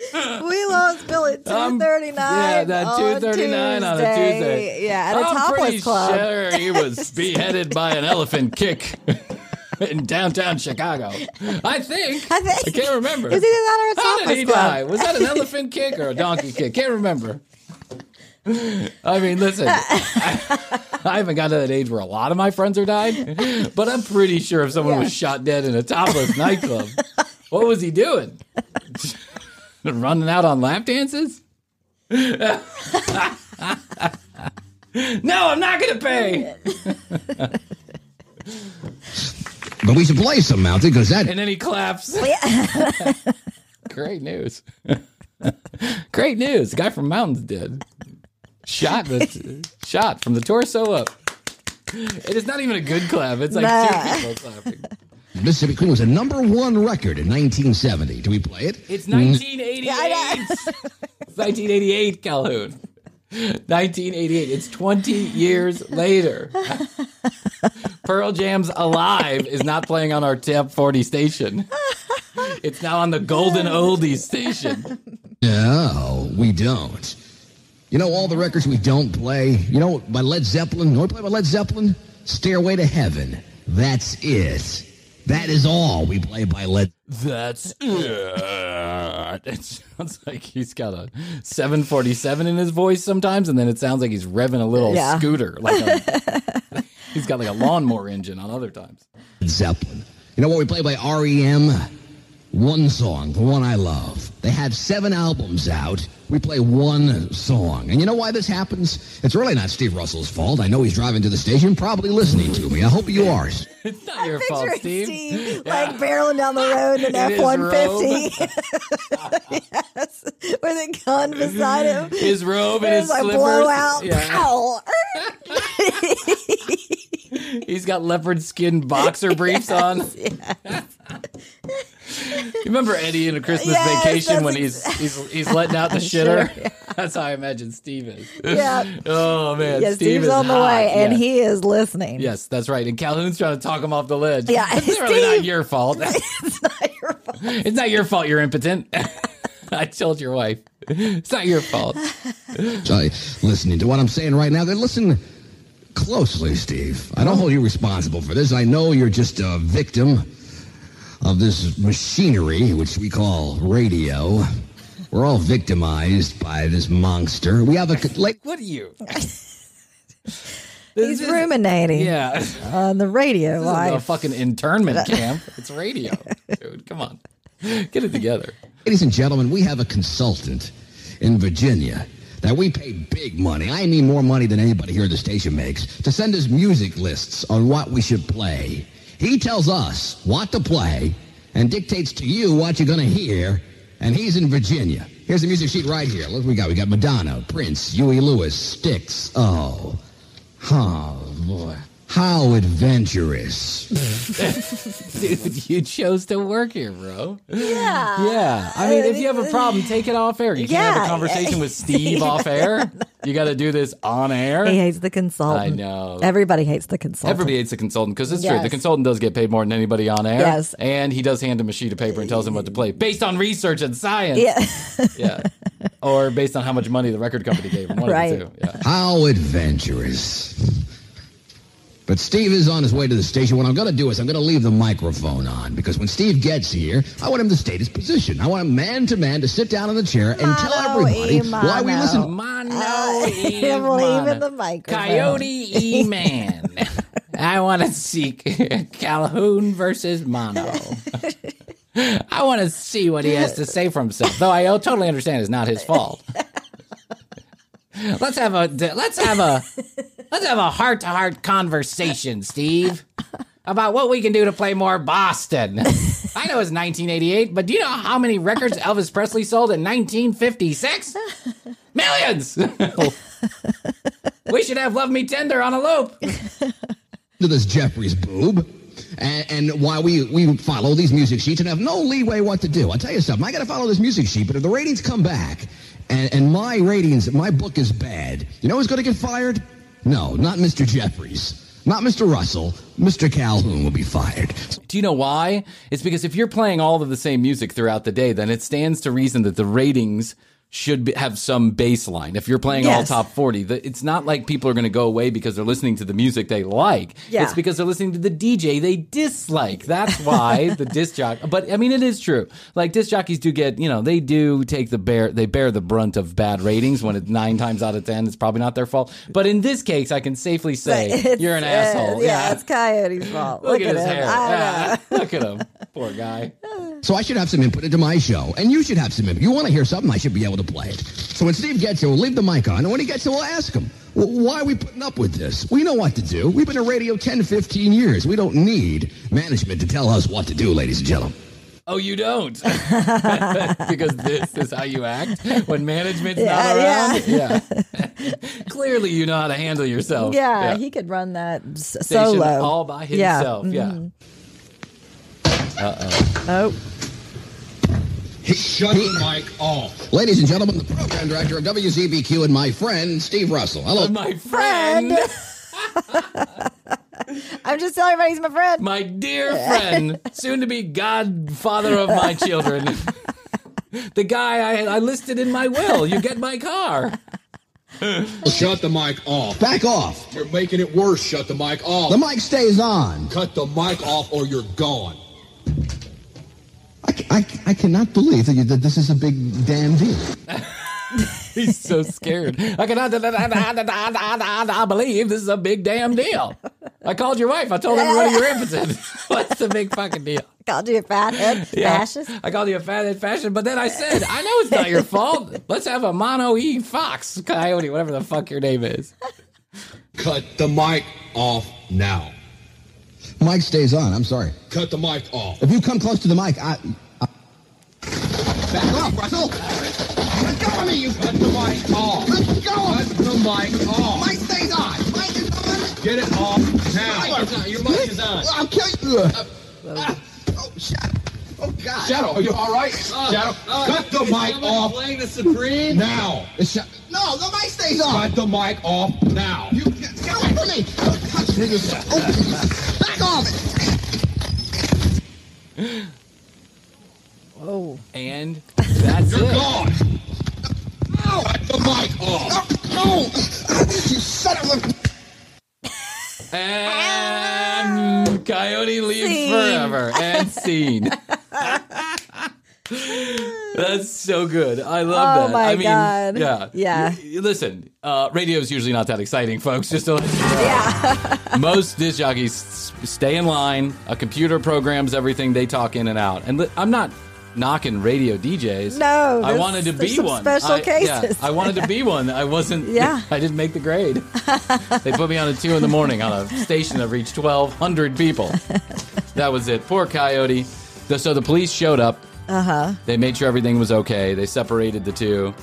we lost Bill at um, two thirty nine. I'm- thirty nine. Yeah, that two thirty nine on a Tuesday. Yeah, at a I'm topless pretty club. sure he was beheaded by an elephant kick in downtown Chicago. I think. I think- I can't remember. It was either that or a How did he club. die? Was that an elephant kick or a donkey kick? Can't remember. I mean, listen, I, I haven't got to that age where a lot of my friends are dying, but I'm pretty sure if someone was shot dead in a topless nightclub, what was he doing? Running out on lap dances? no, I'm not going to pay. But we should play some Mountain because that And then he claps. Great news. Great news. The guy from Mountains dead. Shot the shot from the torso up. It is not even a good clap. It's like Nah. two people clapping. Mississippi Queen was a number one record in 1970. Do we play it? It's mm. 1988. it's 1988, Calhoun. 1988. It's 20 years later. Pearl Jam's Alive is not playing on our top 40 station. It's now on the Golden Oldies station. No, we don't. You know all the records we don't play? You know by Led Zeppelin? You know what we play by Led Zeppelin? Stairway to Heaven. That's it. That is all we play by Led That's it. It sounds like he's got a 747 in his voice sometimes, and then it sounds like he's revving a little Yeah. scooter. Like a, he's got like a lawnmower engine on other times. Zeppelin. You know what we play by REM? One song, the one I love. They have seven albums out. We play one song. And you know why this happens? It's really not Steve Russell's fault. I know he's driving to the station, probably listening to me. I hope you are. It's not your fault, Picturing Steve. Steve, like barreling down the road in an F one fifty. Yes, with a gun beside him. His robe and his like slippers. blowout. Yeah. Pow. He's got leopard skin boxer briefs on. You remember Eddie in a Christmas Yes, vacation when he's he's he's letting out the shitter? That's how I imagine Steve is. Yeah. Oh man, Yeah, Steve Steve's is on the hot. way, and Yeah. he is listening. Yes, that's right. And Calhoun's trying to talk him off the ledge. Yeah, it's really not Steve- your fault. It's not your fault. it's not your fault. You're impotent. I told your wife. It's not your fault. So, listening to what I'm saying right now, then listen closely, Steve. I don't hold you responsible for this. I know you're just a victim of this machinery, which we call radio. We're all victimized by this monster. We have a like. What are you? He's ruminating Yeah. on the radio This isn't a fucking internment camp. It's radio, dude. Come on, get it together. Ladies and gentlemen, we have a consultant in Virginia that we pay big money. I mean more money than anybody here at the station makes to send us music lists on what we should play. He tells us what to play and dictates to you what you're going to hear. And he's in Virginia. Here's the music sheet right here. Look what we got. We got Madonna, Prince, Huey Lewis, Styx. Oh, oh boy. How adventurous. Dude, you chose to work here, bro. Yeah. Yeah. I mean, if you have a problem, take it off air. You can't have a conversation with Steve off air. You got to do this on air. He hates the consultant. I know. Everybody hates the consultant. Everybody hates the consultant because it's true. The consultant does get paid more than anybody on air. Yes. And he does hand him a sheet of paper and tells him what to play based on research and science. Yeah. Yeah. Or based on how much money the record company gave him. One Right. of the two. Yeah. How adventurous. But Steve is on his way to the station. What I'm going to do is I'm going to leave the microphone on because when Steve gets here, I want him to state his position. I want him man to man to sit down in the chair and tell everybody e why we listen. Mono e Him leaving the microphone. Coyote E Man. I want to see Calhoun versus Mono. I want to see what he has to say for himself. Though I totally understand it's not his fault. Let's have a let's have a let's have a heart to heart conversation, Steve, about what we can do to play more Boston. I know it's 1988, but do you know how many records Elvis Presley sold in 1956? Millions. we should have "Love Me Tender" on a loop. to this Jeffries boob. And, and why we, we follow these music sheets and have no leeway what to do. I'll tell you something. I got to follow this music sheet, but if the ratings come back and, and my ratings, my book is bad, you know who's going to get fired? No, not Mr. Jeffries, not Mr. Russell. Mr. Calhoun will be fired. Do you know why? It's because if you're playing all of the same music throughout the day, then it stands to reason that the ratings should be, have some baseline. If you're playing all top 40, the, it's not like people are going to go away because they're listening to the music they like. Yeah. It's because they're listening to the DJ they dislike. That's why the disc jockey. But I mean, it is true. Like disc jockeys do get, you know, they do take the bear, they bear the brunt of bad ratings when it's nine times out of 10. It's probably not their fault. But in this case, I can safely say you're an uh, asshole. yeah, it's Coyote's fault. Look, Look, at, his him. hair. I Yeah. Look at him. Poor guy. So I should have some input into my show, and you should have some input. You want to hear something, I should be able to play it. So when Steve gets here, we'll leave the mic on, and when he gets here, we'll ask him, well, why are we putting up with this? We know what to do. We've been in radio 10, 15 years. We don't need management to tell us what to do, ladies and gentlemen. Oh, you don't? because this is how you act when management's Yeah, not around? Yeah. Clearly, you know how to handle yourself. Yeah, he could run that s- Station solo all by himself. Yeah. mhm. Uh-oh. Oh, Shut the mic off. Ladies and gentlemen, the program director of WZBQ and my friend, Steve Russell. Hello. My friend. I'm just telling everybody he's my friend. My dear friend, soon to be godfather of my children. the guy I, I listed in my will. You get my car. Shut the mic off. Back off. You're making it worse. Shut the mic off. The mic stays on. Cut the mic off or you're gone. I, I, I cannot believe that, you, that this is a big damn deal. He's so scared. I cannot I believe this is a big damn deal. I called your wife. I told everybody you're impotent. What's the big fucking deal? Called you a fathead, Yeah. fascist. I called you a fathead fashion, but then I said, I know it's not your fault. Let's have a mono E Fox Coyote, whatever the fuck your name is. Cut the mic off now. Mic stays on. I'm sorry. Cut the mic off. If you come close to the mic, I. Back off, Russell. Let go of me, you. Cut the mic off. Let go Cut of the mic off. Mic stays on. Mic is on. Get it off now. Mic is on. Your mic is on. I'll kill you. Ah. Oh, Shadow. Oh, God. Shadow, are you all right? Shadow, cut the mic off Playing the Supreme. now. No, the mic stays on. Cut the mic off now. You get away from me. Oh, back off. Oh, And that's You're it. gone. Cut the mic off. No. You son of a. And Coyote leaves Scene. forever. And scene. That's so good. I love Oh that. my I mean, God. yeah, Yeah. Y- y- listen, uh, radio is usually not that exciting, folks. Just to let you know. yeah. most disc jockeys s- stay in line. A computer programs everything. They talk in and out. And li- I'm not knocking radio DJs. No, I wanted to be one. special I, yeah. I wanted to be one. I wasn't. Yeah. I didn't make the grade. they put me on at two in the morning on a station that reached 1,200 people. that was it. Poor Coyote. So the police showed up. Uh huh. They made sure everything was okay. They separated the two.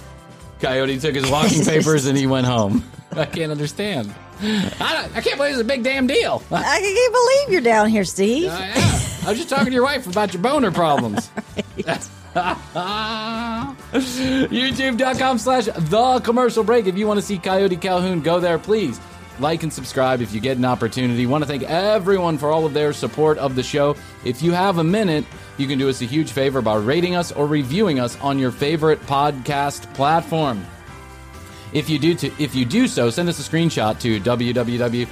Coyote took his walking papers and he went home. I can't understand. I, I can't believe it's a big damn deal. I can't believe you're down here, Steve. I am. I was just talking to your wife about your boner problems. YouTube.com slash the commercial break. If you want to see Coyote Calhoun, go there, please. Like and subscribe if you get an opportunity. Want to thank everyone for all of their support of the show. If you have a minute, you can do us a huge favor by rating us or reviewing us on your favorite podcast platform. If you do to, if you do so, send us a screenshot to www.peace.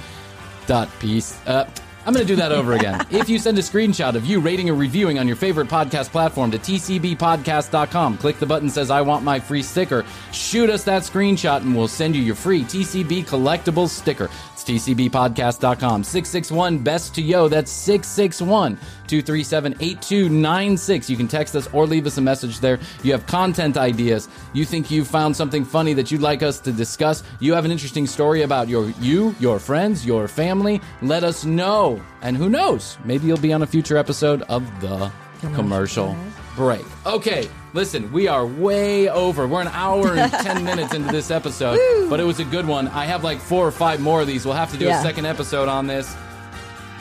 Uh, I'm going to do that over again. if you send a screenshot of you rating or reviewing on your favorite podcast platform to tcbpodcast.com, click the button that says I want my free sticker. Shoot us that screenshot and we'll send you your free TCB collectible sticker. It's tcbpodcast.com. 661 best to yo. That's 661 237 8296. You can text us or leave us a message there. You have content ideas. You think you found something funny that you'd like us to discuss. You have an interesting story about your you, your friends, your family. Let us know. And who knows? Maybe you'll be on a future episode of the commercial break. Okay, listen, we are way over. We're an hour and 10 minutes into this episode, but it was a good one. I have like four or five more of these. We'll have to do Yeah. a second episode on this.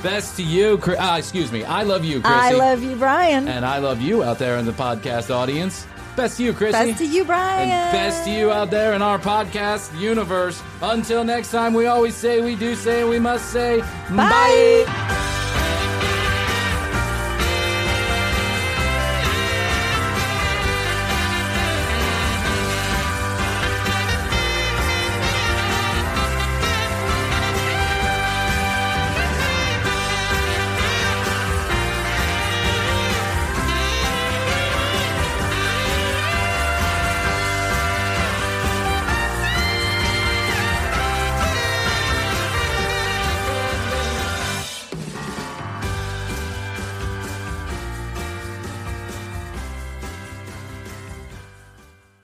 Best to you, Chris. Ah, excuse me. I love you, Krissy. I love you, Bryan. And I love you out there in the podcast audience. Best to you, Krissy. Best to you, Bryan. And best to you out there in our podcast universe. Until next time, we always say, we do say, we must say, bye.